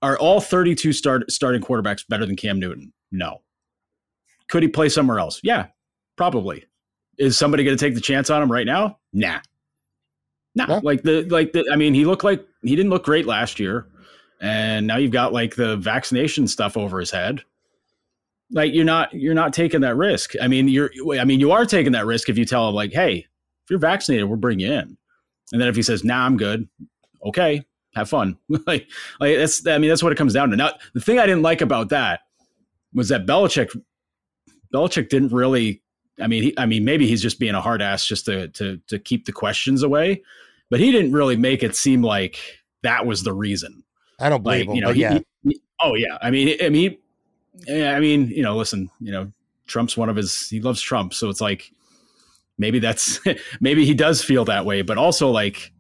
are all 32 start starting quarterbacks better than Cam Newton? No. Could he play somewhere else? Yeah, probably. Is somebody going to take the chance on him right now? Nah. Nah. Yeah. Like the like the I mean, he looked like he didn't look great last year and now you've got like the vaccination stuff over his head. Like you're not you're not taking that risk. I mean you're i mean you are taking that risk if you tell him like hey if you're vaccinated we'll bring you in. And then if he says nah i'm good okay have fun. [LAUGHS] Like like that's i mean that's what it comes down to. Now the thing i didn't like about that was that Belichick Belichick didn't really I mean he, I mean maybe he's just being a hard ass just to to to keep the questions away but he didn't really make it seem like that was the reason I don't believe like, him. You know, he, yeah. He, oh yeah. I mean, I mean, I mean, you know, listen, you know, Trump's one of his. He loves Trump, so it's like maybe that's [LAUGHS] maybe he does feel that way, but also like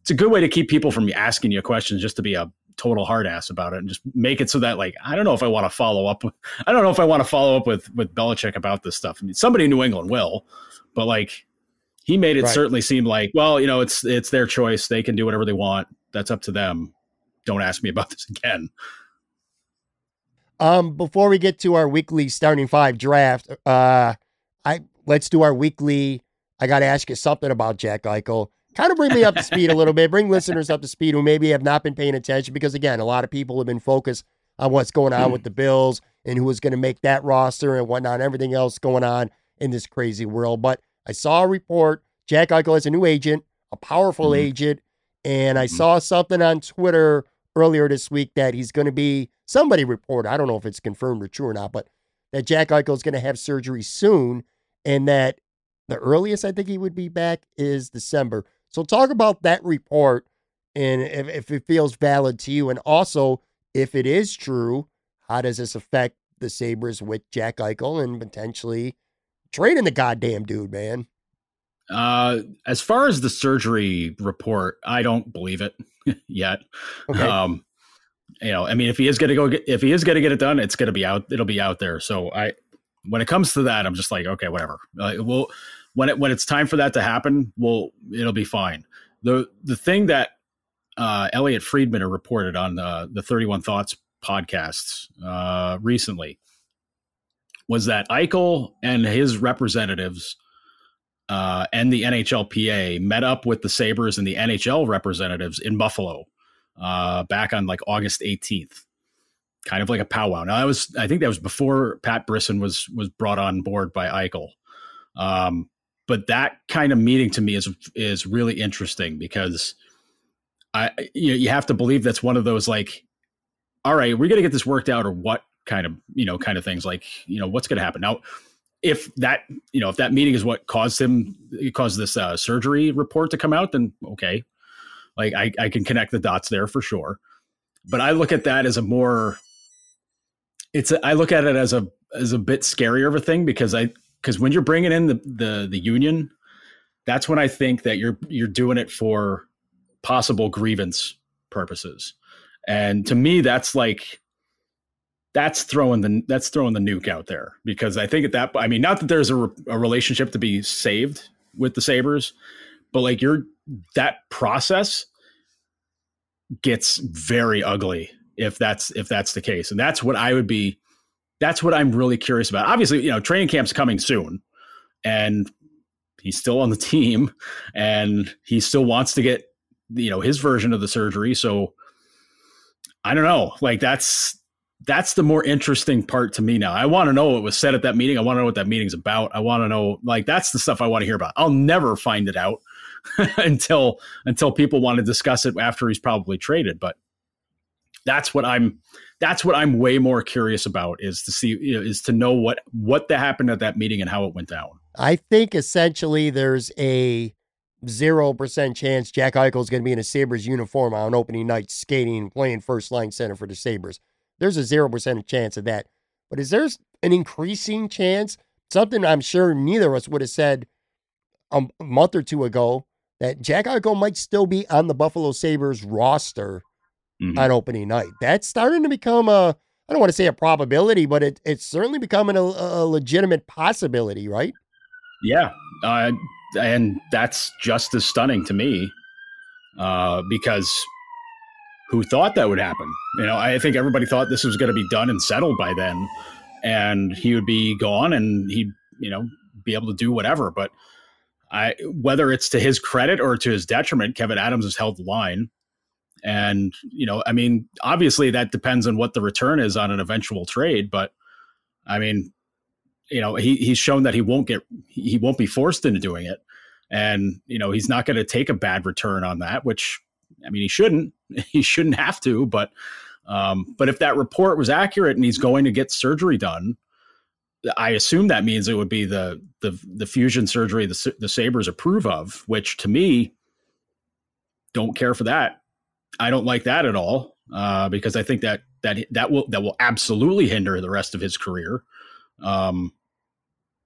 it's a good way to keep people from asking you questions just to be a total hard ass about it and just make it so that like I don't know if I want to follow up. With, I don't know if I want to follow up with with Belichick about this stuff. I mean, somebody in New England will, but like he made it right. certainly seem like well, you know, it's it's their choice. They can do whatever they want. That's up to them. Don't ask me about [LAUGHS] this again. Um, before we get to our weekly starting five draft, uh, I let's do our weekly. I got to ask you something about Jack Eichel kind of bring me up to speed a little bit, bring listeners up to speed who maybe have not been paying attention because, again, a lot of people have been focused on what's going on with the Bills and who is going to make that roster and whatnot, and everything else going on in this crazy world. But I saw a report Jack Eichel has a new agent, a powerful mm-hmm. agent, and I mm-hmm. saw something on Twitter earlier this week that he's going to be somebody reported. I don't know if it's confirmed or true or not, but that Jack Eichel is going to have surgery soon and that the earliest I think he would be back is December. So talk about that report and if, if it feels valid to you. And also, if it is true, how does this affect the Sabres with Jack Eichel and potentially trading the goddamn dude, man? Uh, as far as the surgery report, I don't believe it [LAUGHS] yet. Okay. Um, you know, I mean, if he is going to go, get, if he is going to get it done, it's going to be out. It'll be out there. So I, when it comes to that, I'm just like, okay, whatever. Uh, we'll when it when it's time for that to happen, well, it'll be fine. the The thing that uh, Elliotte Friedman reported on the the Thirty One Thoughts podcasts uh, recently was that Eichel and his representatives uh, and the NHLPA met up with the Sabres and the NHL representatives in Buffalo uh, back on like August 18th, kind of like a powwow. Now that was, I think that was before Pat Brisson was was brought on board by Eichel. Um, but that kind of meeting to me is is really interesting because I you you have to believe that's one of those like, all right, we're gonna get this worked out or what kind of you know kind of things like you know what's gonna happen now. If that you know if that meeting is what caused him caused this uh, surgery report to come out, then okay, like I, I can connect the dots there for sure. But I look at that as a more it's a, I look at it as a as a bit scarier of a thing because I because when you're bringing in the, the the union, that's when I think that you're you're doing it for possible grievance purposes. And to me, that's like that's throwing the that's throwing the nuke out there because I think at that I mean not that there's a, a relationship to be saved with the Sabres, but like you're that process gets very ugly if that's if that's the case, and that's what I would be that's what I'm really curious about. Obviously, you know, training camp's coming soon, and he's still on the team, and he still wants to get you know his version of the surgery. So I don't know. Like that's that's the more interesting part to me now. I want to know what was said at that meeting. I want to know what that meeting's about. I want to know like that's the stuff I want to hear about. I'll never find it out [LAUGHS] until until people want to discuss it after he's probably traded. But that's what I'm that's what I'm way more curious about is to see is to know what what that happened at that meeting and how it went down. I think essentially there's a zero percent chance Jack Eichel is going to be in a Sabres uniform on opening night, skating, playing first line center for the Sabres. There's a zero percent chance of that. But is there an increasing chance? Something I'm sure neither of us would have said a month or two ago that Jack Eichel might still be on the Buffalo Sabres roster mm-hmm. on opening night. That's starting to become a I don't want to say a probability, but it, it's certainly becoming a, a legitimate possibility, right? Yeah, uh, and that's just as stunning to me uh, because who thought that would happen? You know, I think everybody thought this was going to be done and settled by then, and he would be gone, and he'd you know be able to do whatever. But I, whether it's to his credit or to his detriment, Kevyn Adams has held the line. And, you know, I mean, obviously that depends on what the return is on an eventual trade, but I mean, you know, he he's shown that he won't get he won't be forced into doing it. And, you know, he's not going to take a bad return on that, which I mean, he shouldn't. [LAUGHS] He shouldn't have to, but um, but if that report was accurate and he's going to get surgery done, I assume that means it would be the the the fusion surgery the the Sabres approve of, which to me don't care for that. I don't like that at all uh, because I think that that that will that will absolutely hinder the rest of his career. Um,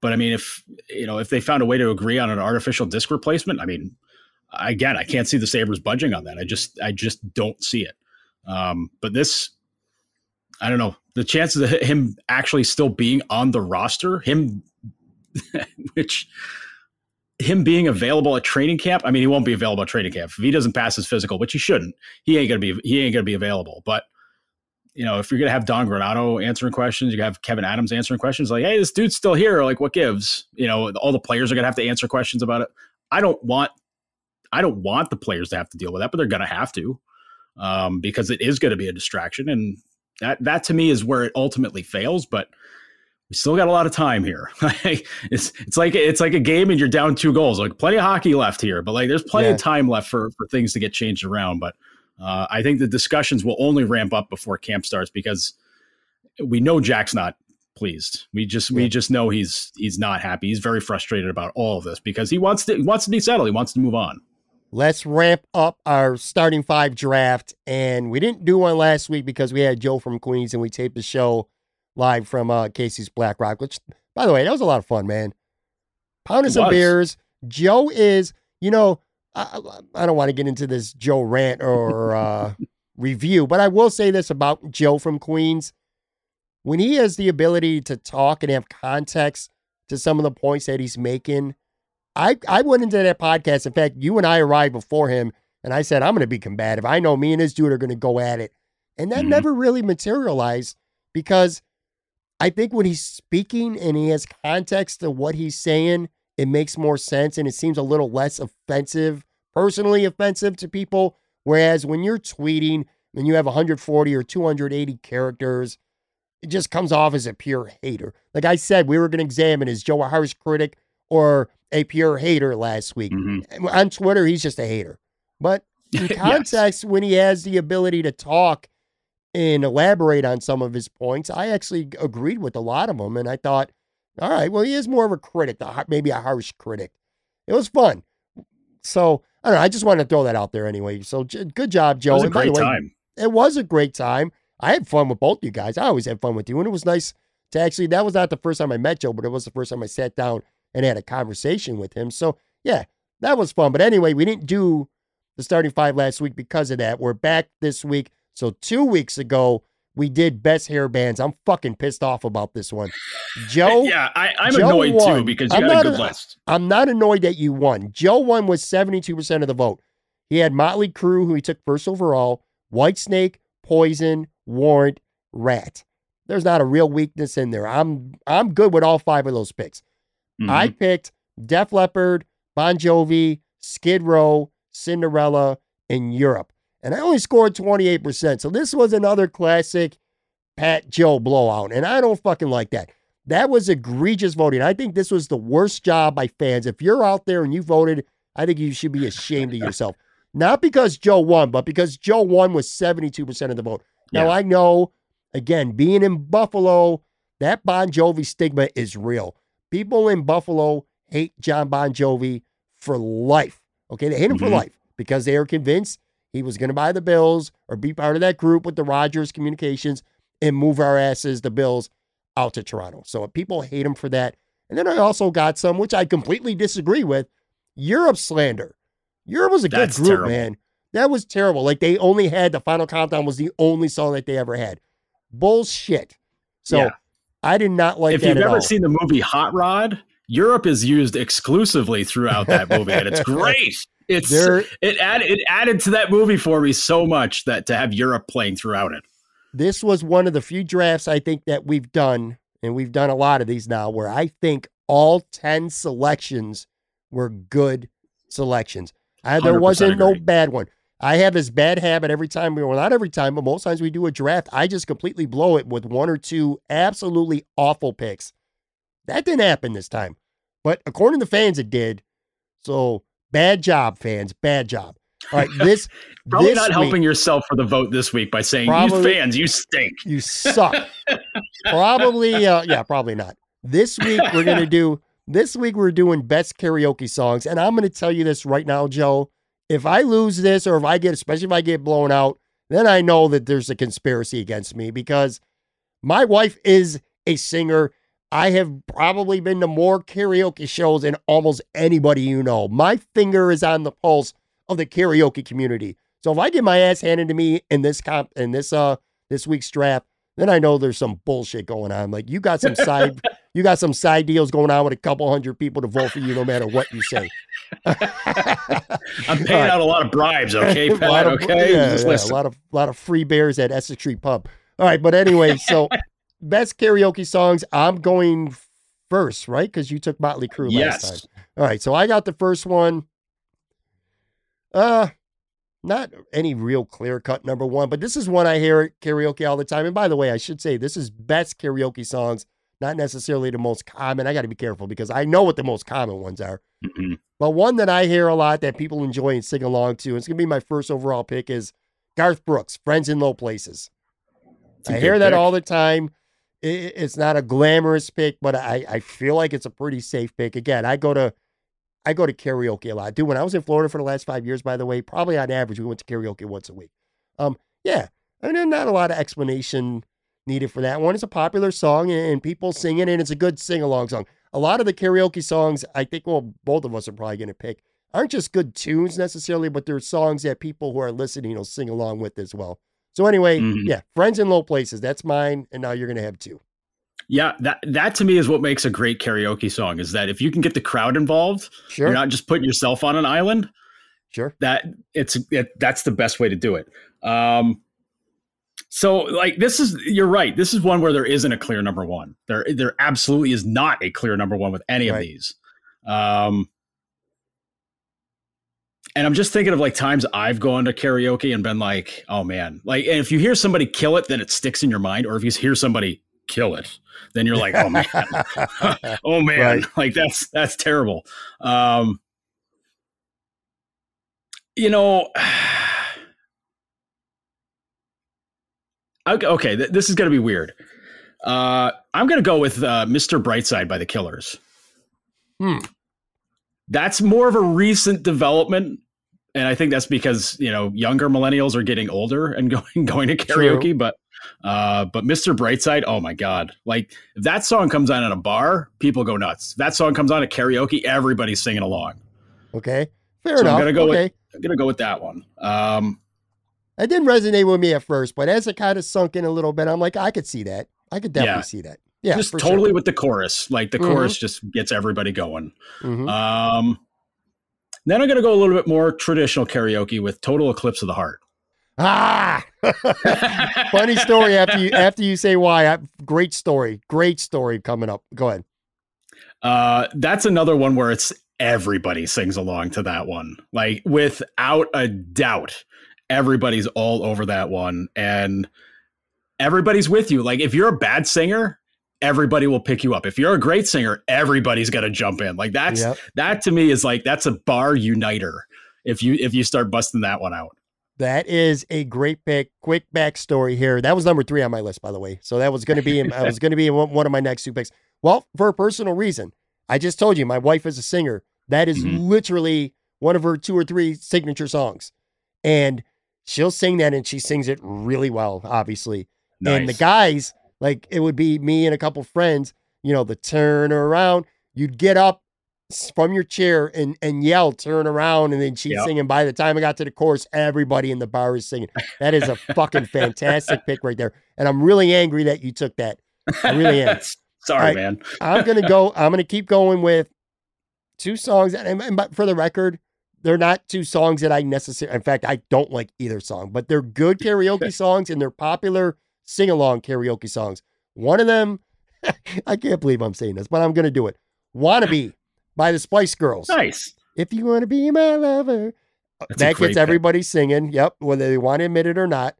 but I mean, if you know, if they found a way to agree on an artificial disc replacement, I mean, again, I can't see the Sabres budging on that. I just I just don't see it. Um, but this, I don't know, the chances of him actually still being on the roster, him, [LAUGHS] which him being available at training camp. I mean, he won't be available at training camp if he doesn't pass his physical, which he shouldn't. He ain't gonna be. He ain't gonna be available. But you know, if you're gonna have Don Granato answering questions, you have Kevyn Adams answering questions, like, hey, this dude's still here. Like, what gives? You know, all the players are gonna have to answer questions about it. I don't want. I don't want the players to have to deal with that, but they're gonna have to, um, because it is going to be a distraction, and that that to me is where it ultimately fails. But we still got a lot of time here. [LAUGHS] it's it's like it's like a game and you're down two goals. Like plenty of hockey left here, but like there's plenty yeah. of time left for for things to get changed around. But uh, I think the discussions will only ramp up before camp starts because we know Jack's not pleased. We just we just know he's he's not happy. He's very frustrated about all of this because he wants to he wants to be settled. He wants to move on. Let's ramp up our starting five draft. And we didn't do one last week because we had Joe from Queens and we taped the show live from uh, Casey's Black Rock, which, by the way, that was a lot of fun, man. Pounding some beers. Joe is, you know, I, I don't want to get into this Joe rant or [LAUGHS] uh, review, but I will say this about Joe from Queens. When he has the ability to talk and have context to some of the points that he's making, I, I went into that podcast. In fact, you and I arrived before him, and I said, I'm going to be combative. I know me and this dude are going to go at it. And that mm-hmm. never really materialized because I think when he's speaking and he has context to what he's saying, it makes more sense and it seems a little less offensive, personally offensive to people. Whereas when you're tweeting and you have 140 or 280 characters, it just comes off as a pure hater. Like I said, we were going to examine is Joe a harsh critic or a pure hater last week. Mm-hmm. On Twitter, he's just a hater. But in [LAUGHS] context, yes. when he has the ability to talk and elaborate on some of his points, I actually agreed with a lot of them. And I thought, all right, well, he is more of a critic, maybe a harsh critic. It was fun. So I don't know. I just wanted to throw that out there anyway. So good job, Joe. It was a great way, time. It was a great time. I had fun with both you guys. I always had fun with you. And it was nice to actually, that was not the first time I met Joe, but it was the first time I sat down and had a conversation with him. So yeah, that was fun. But anyway, we didn't do the starting five last week because of that. We're back this week. So two weeks ago, we did best hair bands. I'm fucking pissed off about this one. Joe. [LAUGHS] yeah, I, am annoyed won. too because you I'm got a good list. I'm not annoyed that you won. Joe won with 72% of the vote. He had Motley Crue, who he took first overall, White Snake, Poison, Warrant, Ratt. There's not a real weakness in there. I'm I'm good with all five of those picks. Mm-hmm. I picked Def Leppard, Bon Jovi, Skid Row, Cinderella, and Europe and I only scored 28%. So this was another classic Pat Joe blowout, and I don't fucking like that. That was egregious voting. I think this was the worst job by fans. If you're out there and you voted, I think you should be ashamed of yourself. [LAUGHS] Not because Joe won, but because Joe won with 72% of the vote. Now, yeah. I know, again, being in Buffalo, that Bon Jovi stigma is real. People in Buffalo hate John Bon Jovi for life. Okay, they hate him mm-hmm. for life because they are convinced he was going to buy the Bills or be part of that group with the Rogers Communications and move our asses, the Bills, out to Toronto. So people hate him for that. And then I also got some, which I completely disagree with, Europe slander. Europe was a That's good group, terrible. man. That was terrible. Like they only had the Final Countdown was the only song that they ever had. Bullshit. So yeah. I did not like if you've ever all. seen the movie Hot Rod, Europe is used exclusively throughout that movie, and it's [LAUGHS] great. It's there, it added it added to that movie for me so much that to have Europe playing throughout it. This was one of the few drafts I think that we've done, and we've done a lot of these now, where I think all ten selections were good selections. I, there wasn't agree. no bad one. I have this bad habit every time we, well, not every time, but most times we do a draft, I just completely blow it with one or two absolutely awful picks. That didn't happen this time. But according to the fans, it did. So Bad job, fans. Bad job. All right, [LAUGHS] this probably this not helping week, yourself for the vote this week by saying probably, you fans, you stink, you suck. probably, uh, yeah, probably not. This week we're gonna do. This week we're doing best karaoke songs, and I'm gonna tell you this right now, Joe. If I lose this, or if I get, especially if I get blown out, then I know that there's a conspiracy against me because my wife is a singer I have probably been to more karaoke shows than almost anybody you know. My finger is on the pulse of the karaoke community. So if I get my ass handed to me in this comp in this uh this week's draft, then I know there's some bullshit going on. Like you got some side [LAUGHS] you got some side deals going on with a couple hundred people to vote for you no matter what you say. [LAUGHS] I'm paying right. out a lot of bribes, okay, [LAUGHS] Pat, of, okay? Yeah, yeah, a lot of lot of free bears at Essex Street Pub. All right, but anyway, so [LAUGHS] best karaoke songs. I'm going first, right? Because you took Motley Crue last time. All right, so I got the first one. Uh, not any real clear cut number one, but this is one I hear at karaoke all the time. And by the way, I should say this is best karaoke songs, not necessarily the most common. I got to be careful because I know what the most common ones are. Mm-hmm. But one that I hear a lot that people enjoy and sing along to, and it's gonna be my first overall pick, is Garth Brooks, "Friends in Low Places." I hear that pick. all the time. It, it's not a glamorous pick, but I I feel like it's a pretty safe pick. Again, I go to I go to karaoke a lot. Dude, when I was in Florida for the last five years, by the way, probably on average, we went to karaoke once a week. Um, yeah, I mean, not a lot of explanation needed for that one. It's a popular song and people sing it, and it's a good sing along song. A lot of the karaoke songs, I think, well, both of us are probably going to pick, aren't just good tunes necessarily, but they're songs that people who are listening will sing along with as well. So, anyway, mm-hmm. yeah, Friends in Low Places, that's mine. And now you're going to have two. Yeah, that that to me is what makes a great karaoke song is that if you can get the crowd involved, sure. you're not just putting yourself on an island. Sure. That it's it, that's the best way to do it. Um so like this is you're right. This is one where there isn't a clear number 1. There there absolutely is not a clear number 1 with any right. of these. Um and I'm just thinking of like times I've gone to karaoke and been like, oh man, like, and if you hear somebody kill it, then it sticks in your mind. Or if you hear somebody kill it, then you're like, oh man, [LAUGHS] oh man, right. like that's that's terrible. Um, you know, okay, okay th- this is gonna be weird. Uh, I'm gonna go with uh, Mr. Brightside by the Killers. Hmm. That's more of a recent development and I think that's because you know younger millennials are getting older and [LAUGHS] going going to karaoke. True. But uh, but Mr. Brightside, oh my god! Like if that song comes on at a bar, people go nuts. If that song comes on at karaoke, everybody's singing along. Okay, fair so enough. I'm gonna go okay. with I'm gonna go with that one. Um, it didn't resonate with me at first, but as it kind of sunk in a little bit, I'm like, I could see that. I could definitely yeah. see that. Yeah, just totally sure. with the chorus. Like the mm-hmm. chorus just gets everybody going. Mm-hmm. Um, then I'm going to go a little bit more traditional karaoke with Total Eclipse of the Heart. Ah, [LAUGHS] funny story after you after you say why. I, great story, great story coming up. Go ahead. Uh, that's another one where it's everybody sings along to that one, like without a doubt. Everybody's all over that one, and everybody's with you. Like if you're a bad singer, everybody will pick you up. If you're a great singer, everybody's going to jump in. Like that's yep. that to me is like that's a bar uniter. If you if you start busting that one out. That is a great pick. Quick backstory here. That was number three on my list, by the way. So that was going to be I was going to be one of my next two picks. Well, for a personal reason, I just told you my wife is a singer. That is mm-hmm. literally one of her two or three signature songs, and she'll sing that, and she sings it really well, obviously. Nice. And the guys, like it would be me and a couple friends, you know, the turn around. You'd get up from your chair and and yell, turn around, and then she's yep. singing. By the time I got to the chorus, everybody in the bar is singing. That is a fucking [LAUGHS] fantastic pick right there. And I'm really angry that you took that. I really am. [LAUGHS] Sorry, right, man. I'm gonna go. I'm gonna keep going with two songs. And, and but for the record, they're not two songs that I necessarily. In fact, I don't like either song, but they're good [LAUGHS] karaoke songs and they're popular sing along karaoke songs. One of them, [LAUGHS] I can't believe I'm saying this, but I'm going to do it. Wannabe by the Spice Girls. Nice. If you want to be my lover. That's that gets everybody pick. singing. Yep. Whether they want to admit it or not.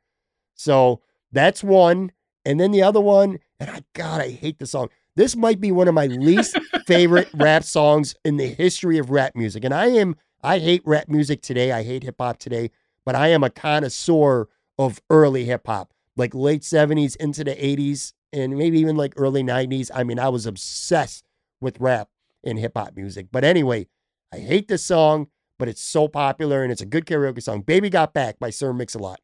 So that's one. And then the other one, and I, God, I hate the song. This might be one of my least [LAUGHS] favorite rap songs in the history of rap music. And I am, I hate rap music today. I hate hip hop today, but I am a connoisseur of early hip hop like late 70s into the 80s and maybe even like early 90s. I mean, I was obsessed with rap and hip hop music. But anyway, I hate this song, but it's so popular and it's a good karaoke song. Baby Got Back by Sir Mix-a-Lot.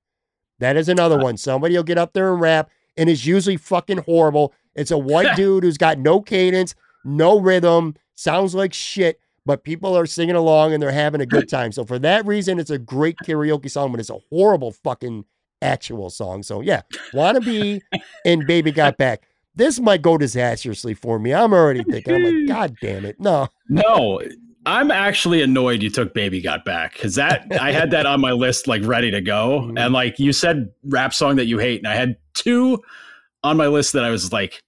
That is another uh one. Somebody will get up there and rap, and it's usually fucking horrible. It's a white [LAUGHS] dude who's got no cadence, no rhythm, sounds like shit, but people are singing along and they're having a good time. So for that reason, it's a great karaoke song, but it's a horrible fucking actual song. So yeah, Wanna Be and Baby Got Back. This might go disastrously for me. I'm already thinking, I'm like, God damn it. No. No, I'm actually annoyed you took Baby Got Back because that I had that on my list like ready to go. Mm-hmm. And like you said, rap song that you hate, and I had two on my list that I was like,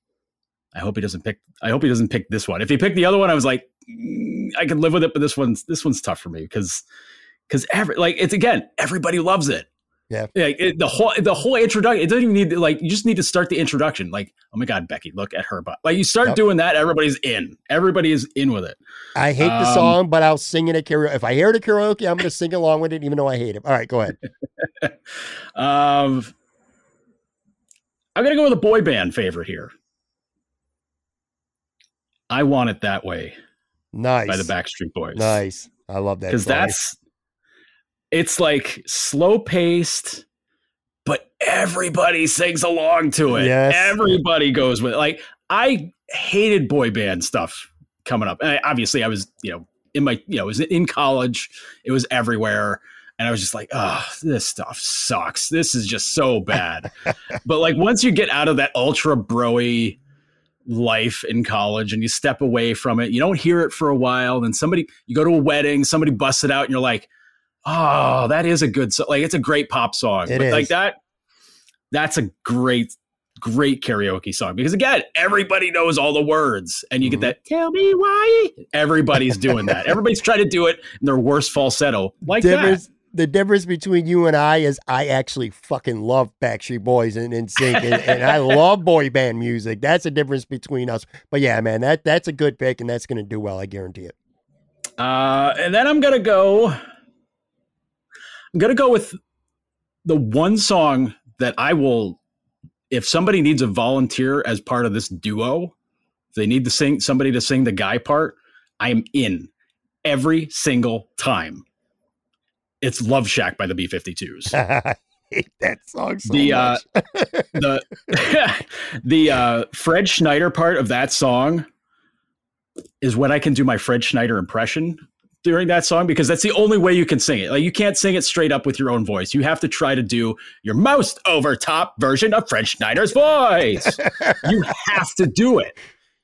I hope he doesn't pick. I hope he doesn't pick this one. If he picked the other one, I was like, mm, I can live with it, but this one's this one's tough for me because because every like it's again everybody loves it. Yeah. Like it, the whole the whole introduction, it doesn't even need to, like you just need to start the introduction. Like, oh my god, Becky, look at her butt. Like you start yep. doing that, everybody's in. Everybody is in with it. I hate um, the song, but I'll sing it at karaoke. If I hear it at karaoke, I'm gonna sing along with it, even though I hate it. All right, go ahead. [LAUGHS] um I'm gonna go with a boy band favorite here. I want it that way. Nice. By the Backstreet Boys. Nice. I love that. Because that's it's like slow paced, but everybody sings along to it. Yes. Everybody goes with it. Like I hated boy band stuff coming up. And I, obviously I was, you know, in my, you know, it was in college. It was everywhere. And I was just like, oh, this stuff sucks. This is just so bad. [LAUGHS] but like once you get out of that ultra broy life in college and you step away from it, you don't hear it for a while. Then somebody, you go to a wedding, somebody busts it out, and you're like, oh, that is a good song. Like it's a great pop song. It is. Like that, that's a great, great karaoke song because again, everybody knows all the words and you mm-hmm. get that, tell me why. Everybody's doing that. [LAUGHS] Everybody's trying to do it in their worst falsetto like difference, that. The difference between you and I is I actually fucking love Backstreet Boys and, and sing, and, and I [LAUGHS] love boy band music. That's the difference between us. But yeah, man, that that's a good pick, and that's going to do well. I guarantee it. Uh, and then I'm gonna go I'm gonna go with the one song that I will. If somebody needs a volunteer as part of this duo, if they need to sing somebody to sing the guy part, I am in every single time. It's Love Shack by the B52s. [LAUGHS] I hate that song so the, uh, [LAUGHS] the [LAUGHS] the uh, Fred Schneider part of that song is when I can do my Fred Schneider impression during that song because that's the only way you can sing it. Like you can't sing it straight up with your own voice. You have to try to do your most over top version of Fred Schneider's voice. you have to do it.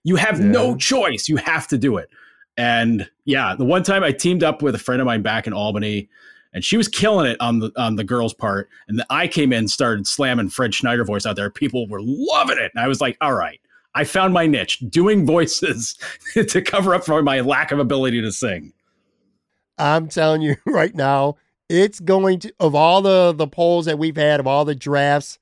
You have yeah. no choice. You have to do it. And yeah, the one time I teamed up with a friend of mine back in Albany, and she was killing it on the on the girls' part, and then I came in, started slamming Fred Schneider voice out there. People were loving it, and I was like, "All right, I found my niche, doing [LAUGHS] voices [LAUGHS] to cover up for my lack of ability to sing." I'm telling you [LAUGHS] right now, it's going to of all the the polls that we've had of all the drafts,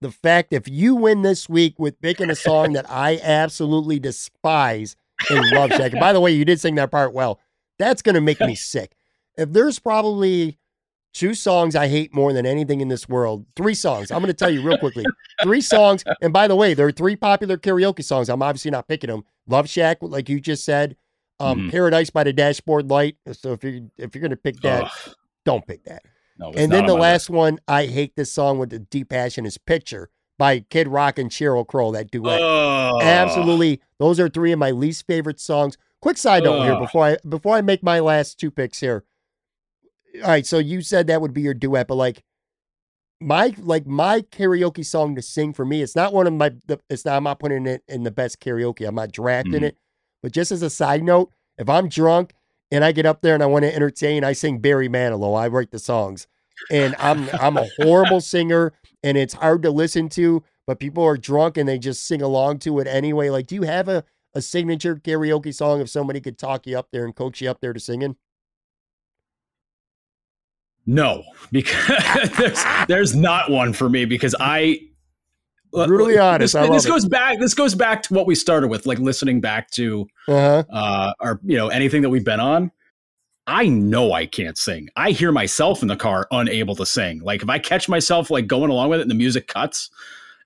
the fact if you win this week with picking a song that I absolutely despise and love Shack. by the way, you did sing that part well. That's gonna make me sick. If there's probably two songs I hate more than anything in this world, three songs. I'm gonna tell you real quickly. Three songs, and by the way, there are three popular karaoke songs. I'm obviously not picking them. Love Shack, like you just said. Um, mm-hmm. Paradise by the Dashboard Light. So if you're if you're gonna pick that, Ugh. don't pick that. No, and then the last list. one, I hate this song with the deep passion is Picture by Kid Rock and Sheryl Crow. That duet, Ugh. absolutely. Those are three of my least favorite songs. Quick side note here before I before I make my last two picks here. All right, so you said that would be your duet, but like my like my karaoke song to sing for me, it's not one of my. It's not. I'm not putting it in the best karaoke. I'm not drafting mm-hmm. it. But just as a side note, if I'm drunk and I get up there and I want to entertain, I sing Barry Manilow. I write the songs. And I'm I'm a horrible singer and it's hard to listen to, but people are drunk and they just sing along to it anyway. Like, do you have a, a signature karaoke song if somebody could talk you up there and coach you up there to singing? No, because [LAUGHS] there's there's not one for me because I brutally honest. This, this goes back. This goes back to what we started with, like listening back to uh-huh. uh, our, you know, anything that we've been on. I know I can't sing. I hear myself in the car unable to sing. Like if I catch myself like going along with it and the music cuts,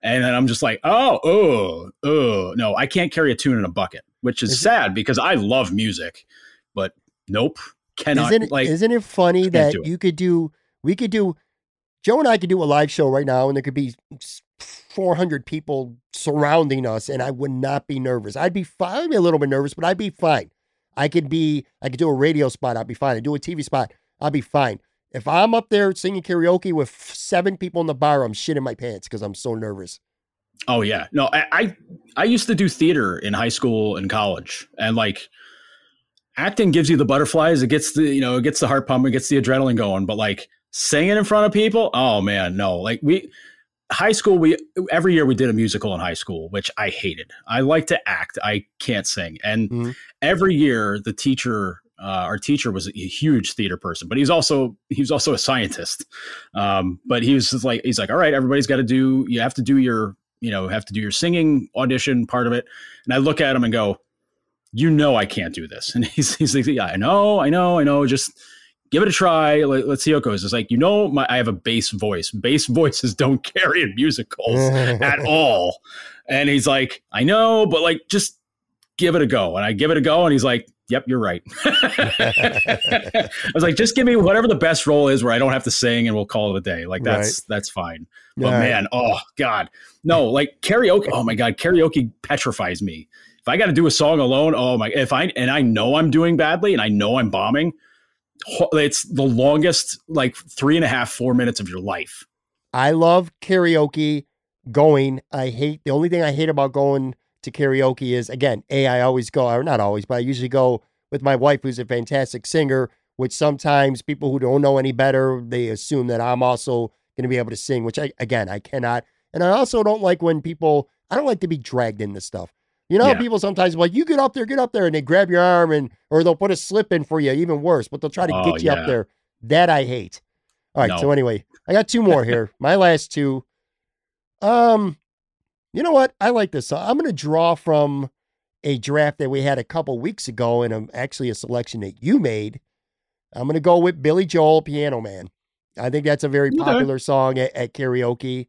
and then I'm just like, oh, oh, oh, no, I can't carry a tune in a bucket, which is, is sad it, because I love music, but nope, cannot. Isn't, like, isn't it funny that you could do? We could do. Joe and I could do a live show right now, and there could be 400 people surrounding us and I would not be nervous. I'd be fine. I'd be a little bit nervous, but I'd be fine. I could be, I could do a radio spot, I'd be fine. I do a TV spot, I'd be fine. If I'm up there singing karaoke with seven people in the bar, I'm shitting my pants because I'm so nervous. Oh yeah, no, I, I I used to do theater in high school and college, and like acting gives you the butterflies. It gets the you know it gets the heart pumping, it gets the adrenaline going. But like singing in front of people, oh man, no. Like we high school, we every year we did a musical in high school, which I hated. I like to act, I can't sing, and mm-hmm. every year the teacher. Uh, our teacher was a huge theater person, but he's also he was also a scientist. Um, but he was just like he's like, all right, everybody's got to do. You have to do your you know have to do your singing audition part of it. And I look at him and go, you know I can't do this. [LAUGHS] And he's, he's like, yeah, I know, I know, I know. Just give it a try. Let, us see how it goes. It's like, you know, my, I have a bass voice. Bass [LAUGHS] voices don't carry in musicals [LAUGHS] at all. And he's like, I know, but like, just give it a go. And I give it a go. And he's like, yep, you're right. I was like, just give me whatever the best role is where I don't have to sing and we'll call it a day. Like that's, right. that's fine. But yeah. man, oh God, no, like karaoke. Oh my God, karaoke petrifies me if I got to do a song alone, oh my! If I and I know I'm doing badly and I know I'm bombing, it's the longest like three and a half, four minutes of your life. I love karaoke going. I hate the only thing I hate about going to karaoke is again, a I always go, or not always, but I usually go with my wife, who's a fantastic singer. Which sometimes people who don't know any better, they assume that I'm also going to be able to sing, which I again I cannot. And I also don't like when people. I don't like to be dragged into stuff. You know, yeah. people sometimes like you get up there, get up there, and they grab your arm and or they'll put a slip in for you, even worse. But they'll try to oh, get you yeah. up there. That I hate. All right. No. So anyway, I got two more here. [LAUGHS] My last two. Um, you know what? I like this. Song. I'm going to draw from a draft that we had a couple weeks ago, and I'm actually a selection that you made. I'm going to go with Billy Joel, Piano Man. I think that's a very popular song at, at karaoke.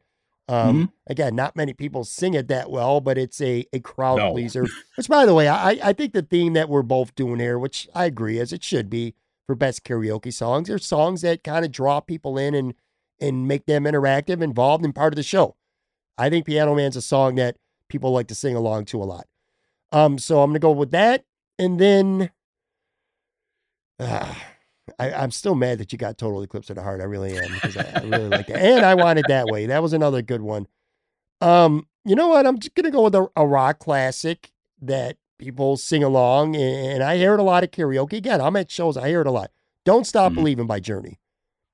Um, mm-hmm. Again, not many people sing it that well, but it's a, a crowd no. pleaser. Which, by the way, I, I think the theme that we're both doing here, which I agree as it should be for best karaoke songs, are songs that kind of draw people in and and make them interactive, involved, and part of the show. I think Piano Man's a song that people like to sing along to a lot. Um, so I'm gonna go with that, and then. Uh, I, am still mad that you got Total Eclipse of the Heart. I really am because I, I really like it, and I want it that way. That was another good one. Um, you know what? I'm just gonna go with a, a rock classic that people sing along, and, and, I hear it a lot at karaoke. Again, I'm at shows. I hear it a lot. Don't stop mm-hmm. believing by Journey.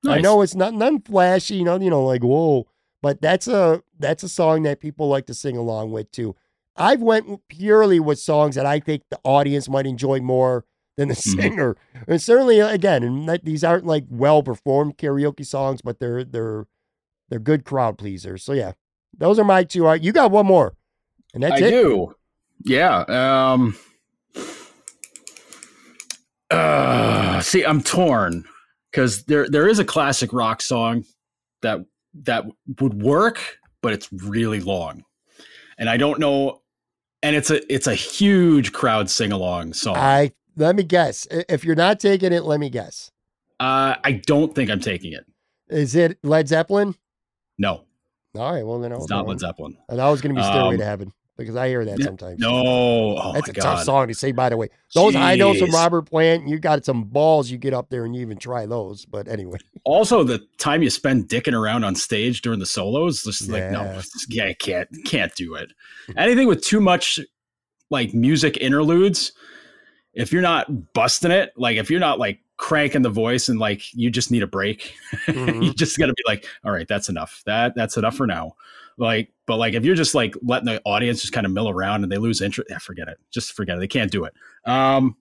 Nice. I know it's not none flashy, you know, you know, like whoa, but that's a that's a song that people like to sing along with too. I've went purely with songs that I think the audience might enjoy more than the mm-hmm. singer. And certainly, uh, again, and these aren't like well performed karaoke songs, but they're they're they're good crowd pleasers. So yeah, those are my two. You got one more, and that's I it. do. Yeah. Um. Uh, see, I'm torn because there there is a classic rock song that that would work, but it's really long, and I don't know. And it's a it's a huge crowd sing along song. I let me guess. If you're not taking it, let me guess. Uh, I don't think I'm taking it. Is it Led Zeppelin? No. All right. Well, then it's not Led Zeppelin. And I was going to be Stairway um, to Heaven because I hear that sometimes. No, oh that's a God. tough song to say. By the way, those Jeez. I know some Robert Plant. You got some balls. You get up there and you even try those. But anyway, also the time you spend dicking around on stage during the solos, just yeah. like no, yeah, I can't can't do it. Anything with too much like music interludes if you're not busting it, like if you're not like cranking the voice and like you just need a break, [LAUGHS] mm-hmm. you just got to be like, all right, that's enough. That that's enough for now. Like, but like if you're just like letting the audience just kind of mill around and they lose interest, yeah, forget it. Just forget it. They can't do it. Um,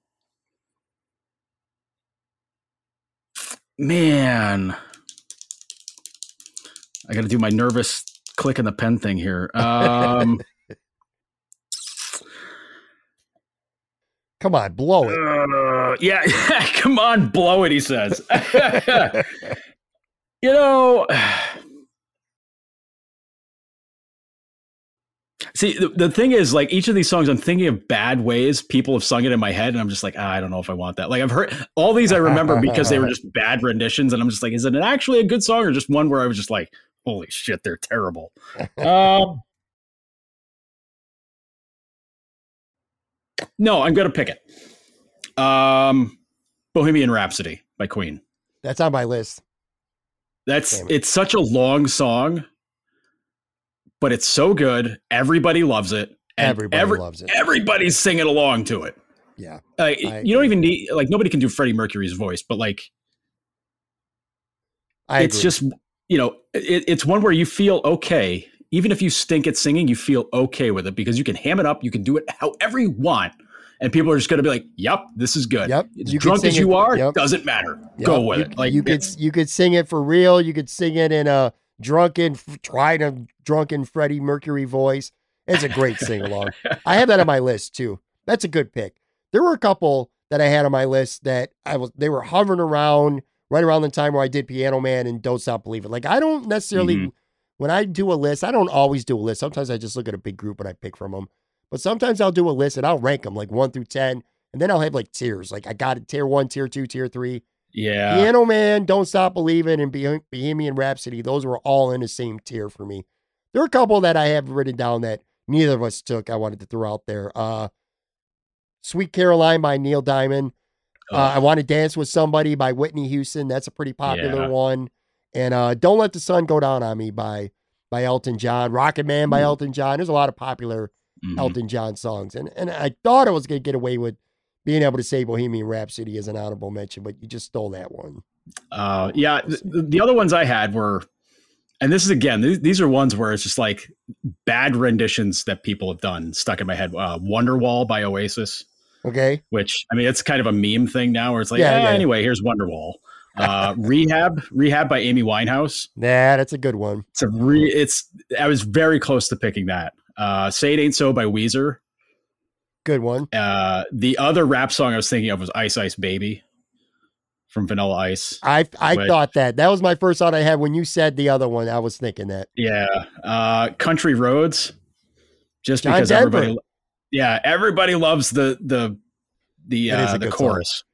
man, I got to do my nervous click in the pen thing here. Um. Come on, blow it. Uh, yeah, [LAUGHS] come on, blow it, he says. [LAUGHS] you know, [SIGHS] see, the, the thing is, like, each of these songs, I'm thinking of bad ways people have sung it in my head, and I'm just like, ah, I don't know if I want that. Like, I've heard all these I remember because they were just [LAUGHS] bad renditions, and I'm just like, is it actually a good song or just one where I was just like, holy shit, they're terrible? um, No, I'm going to pick it. Um, Bohemian Rhapsody by Queen. That's on my list. That's it. it's such a long song, but it's so good. Everybody loves it. everybody every, loves it. Everybody's singing along to it. Yeah. Like you don't even need like nobody can do Freddie Mercury's voice, but like I it's agree. just you know it, it's one where you feel okay even if you stink at singing you feel okay with it because you can ham it up you can do it however you want and people are just going to be like yep this is good yep as you drunk as you it, are yep. doesn't matter yep. go with you, it like you could you could sing it for real you could sing it in a drunken trying a drunken freddie mercury voice it's a great sing along i have that on my list too that's a good pick there were a couple that i had on my list that i was they were hovering around right around the time where I did Piano Man and Don't Stop Believing. Like I don't necessarily mm-hmm. when I do a list, I don't always do a list. Sometimes I just look at a big group and I pick from them. But sometimes I'll do a list and I'll rank them like one through ten, and then I'll have like tiers. Like I got it tier one, tier two, tier three. Yeah. Piano Man, Don't Stop Believing, and Bohemian Rhapsody. Those were all in the same tier for me. There are a couple that I have written down that neither of us took. I wanted to throw out there. Uh, Sweet Caroline by Neil Diamond. Uh, I Want to Dance with Somebody by Whitney Houston. That's a pretty popular yeah. one. And uh, Don't Let the Sun Go Down on Me by by Elton John. Rocket Man by mm. Elton John. There's a lot of popular mm-hmm. Elton John songs. And and I thought I was going to get away with being able to say Bohemian Rhapsody as an honorable mention, but you just stole that one. Uh, yeah. The, the other ones I had were, and this is again, these, these, are ones where it's just like bad renditions that people have done stuck in my head. Uh, Wonderwall by Oasis. Okay. Which I mean, it's kind of a meme thing now, where it's like, yeah, eh, yeah. anyway, here's Wonderwall. Uh, [LAUGHS] Rehab, Rehab by Amy Winehouse. Nah, that's a good one. It's a re. It's I was very close to picking that. Uh, Say It Ain't So by Weezer. Good one. Uh, the other rap song I was thinking of was Ice Ice Baby from Vanilla Ice. I I which, thought that that was my first thought I had when you said the other one. I was thinking that. Yeah. Uh, Country Roads. Just John because Denver. everybody yeah, everybody loves the the the uh, the chorus. Song.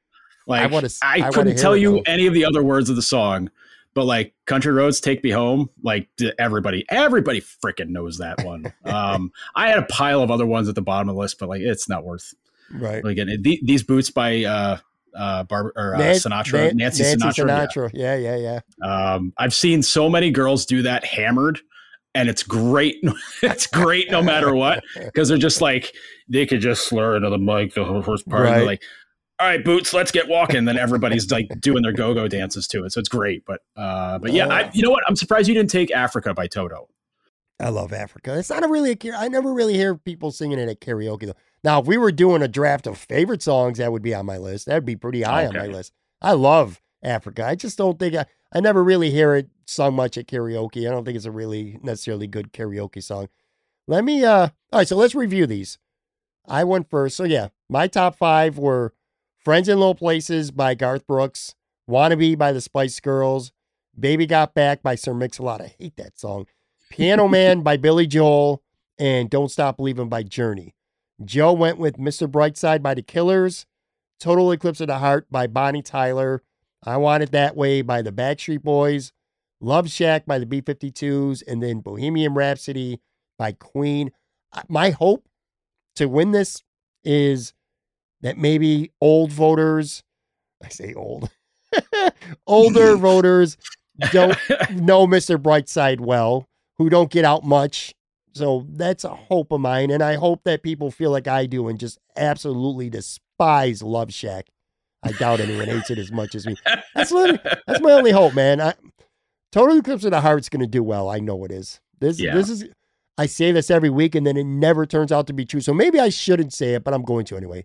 Like I, I, I couldn't tell you any of the other words of the song, but like "Country Roads Take Me Home," like everybody, everybody freaking knows that one. [LAUGHS] um, I had a pile of other ones at the bottom of the list, but like it's not worth. Right. Like again, the, these boots by uh, uh, Bar- or uh, Sinatra, Nancy, Nancy Sinatra. Sinatra. Yeah. yeah, yeah, yeah. Um, I've seen so many girls do that hammered and it's great. [LAUGHS] it's great no matter what because they're just like they could just slur into the mic the first part. Right. like, all right, boots, let's get walking. Then everybody's like doing their go-go dances to it, so it's great. But uh, but yeah, I, you know what? I'm surprised you didn't take Africa by Toto. I love Africa. It's not a really a, I never really hear people singing it at karaoke though. Now, if we were doing a draft of favorite songs, that would be on my list. That'd be pretty high okay. on my list. I love Africa. I just don't think I, I never really hear it sung much at karaoke. I don't think it's a really necessarily good karaoke song. Let me uh all right, so let's review these. I went first. So yeah, my top five were Friends in Low Places by Garth Brooks, Wannabe by the Spice Girls, Baby Got Back by Sir Mix-a-Lot. I hate that song. Piano [LAUGHS] Man by Billy Joel, and Don't Stop Believing by Journey. Joe went with Mr. Brightside by The Killers, Total Eclipse of the Heart by Bonnie Tyler, I Want It That Way by the Backstreet Boys, Love Shack by the B 52s, and then Bohemian Rhapsody by Queen. My hope to win this is that maybe old voters, I say old, [LAUGHS] older [LAUGHS] voters don't [LAUGHS] know Mr. Brightside well, who don't get out much. So that's a hope of mine. And I hope that people feel like I do and just absolutely despise Love Shack I doubt anyone hates it as much as me. That's that's my only hope, man. I, Total Eclipse of the Heart's going to do well. I know it is. This yeah. this is. I say this every week, and then it never turns out to be true. So maybe I shouldn't say it, but I'm going to anyway.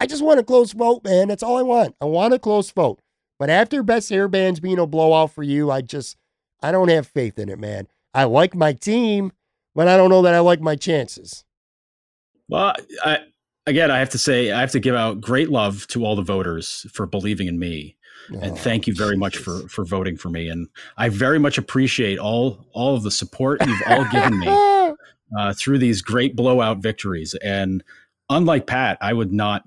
I just want a close vote, man. That's all I want. I want a close vote. But after Best Hair Bands being a blowout for you, I just I don't have faith in it, man. I like my team, but I don't know that I like my chances. Well, I again, I have to say, I have to give out great love to all the voters for believing in me. Oh, and thank you very much for for voting for me. And I very much appreciate all all of the support you've all given me [LAUGHS] uh, through these great blowout victories. And unlike Pat, I would not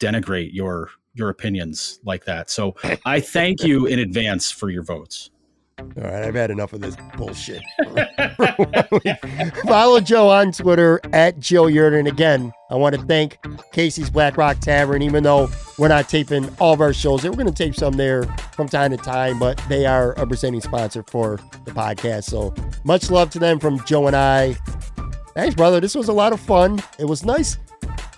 denigrate your your opinions like that. So [LAUGHS] I thank you in advance for your votes. All right, I've had enough of this bullshit. [LAUGHS] [LAUGHS] Follow Joe on Twitter at Joe Yerdon. Again, I want to thank Casey's Black Rock Tavern. Even though we're not taping all of our shows there. We're going to tape some there from time to time, but they are a presenting sponsor for the podcast. So much love to them from Joe and I. Thanks, brother. This was a lot of fun. It was nice.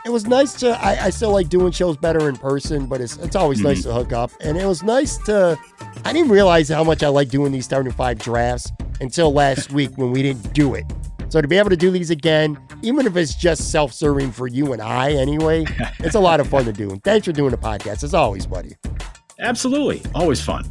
It was nice to. I, I still like doing shows better in person, but it's it's always mm-hmm. nice to hook up. And it was nice to. I didn't realize how much I like doing these starting five drafts until last [LAUGHS] week when we didn't do it. So to be able to do these again, even if it's just self-serving for you and I anyway, it's a lot of fun to do. And [LAUGHS] thanks for doing the podcast as always, buddy. Absolutely. Always fun.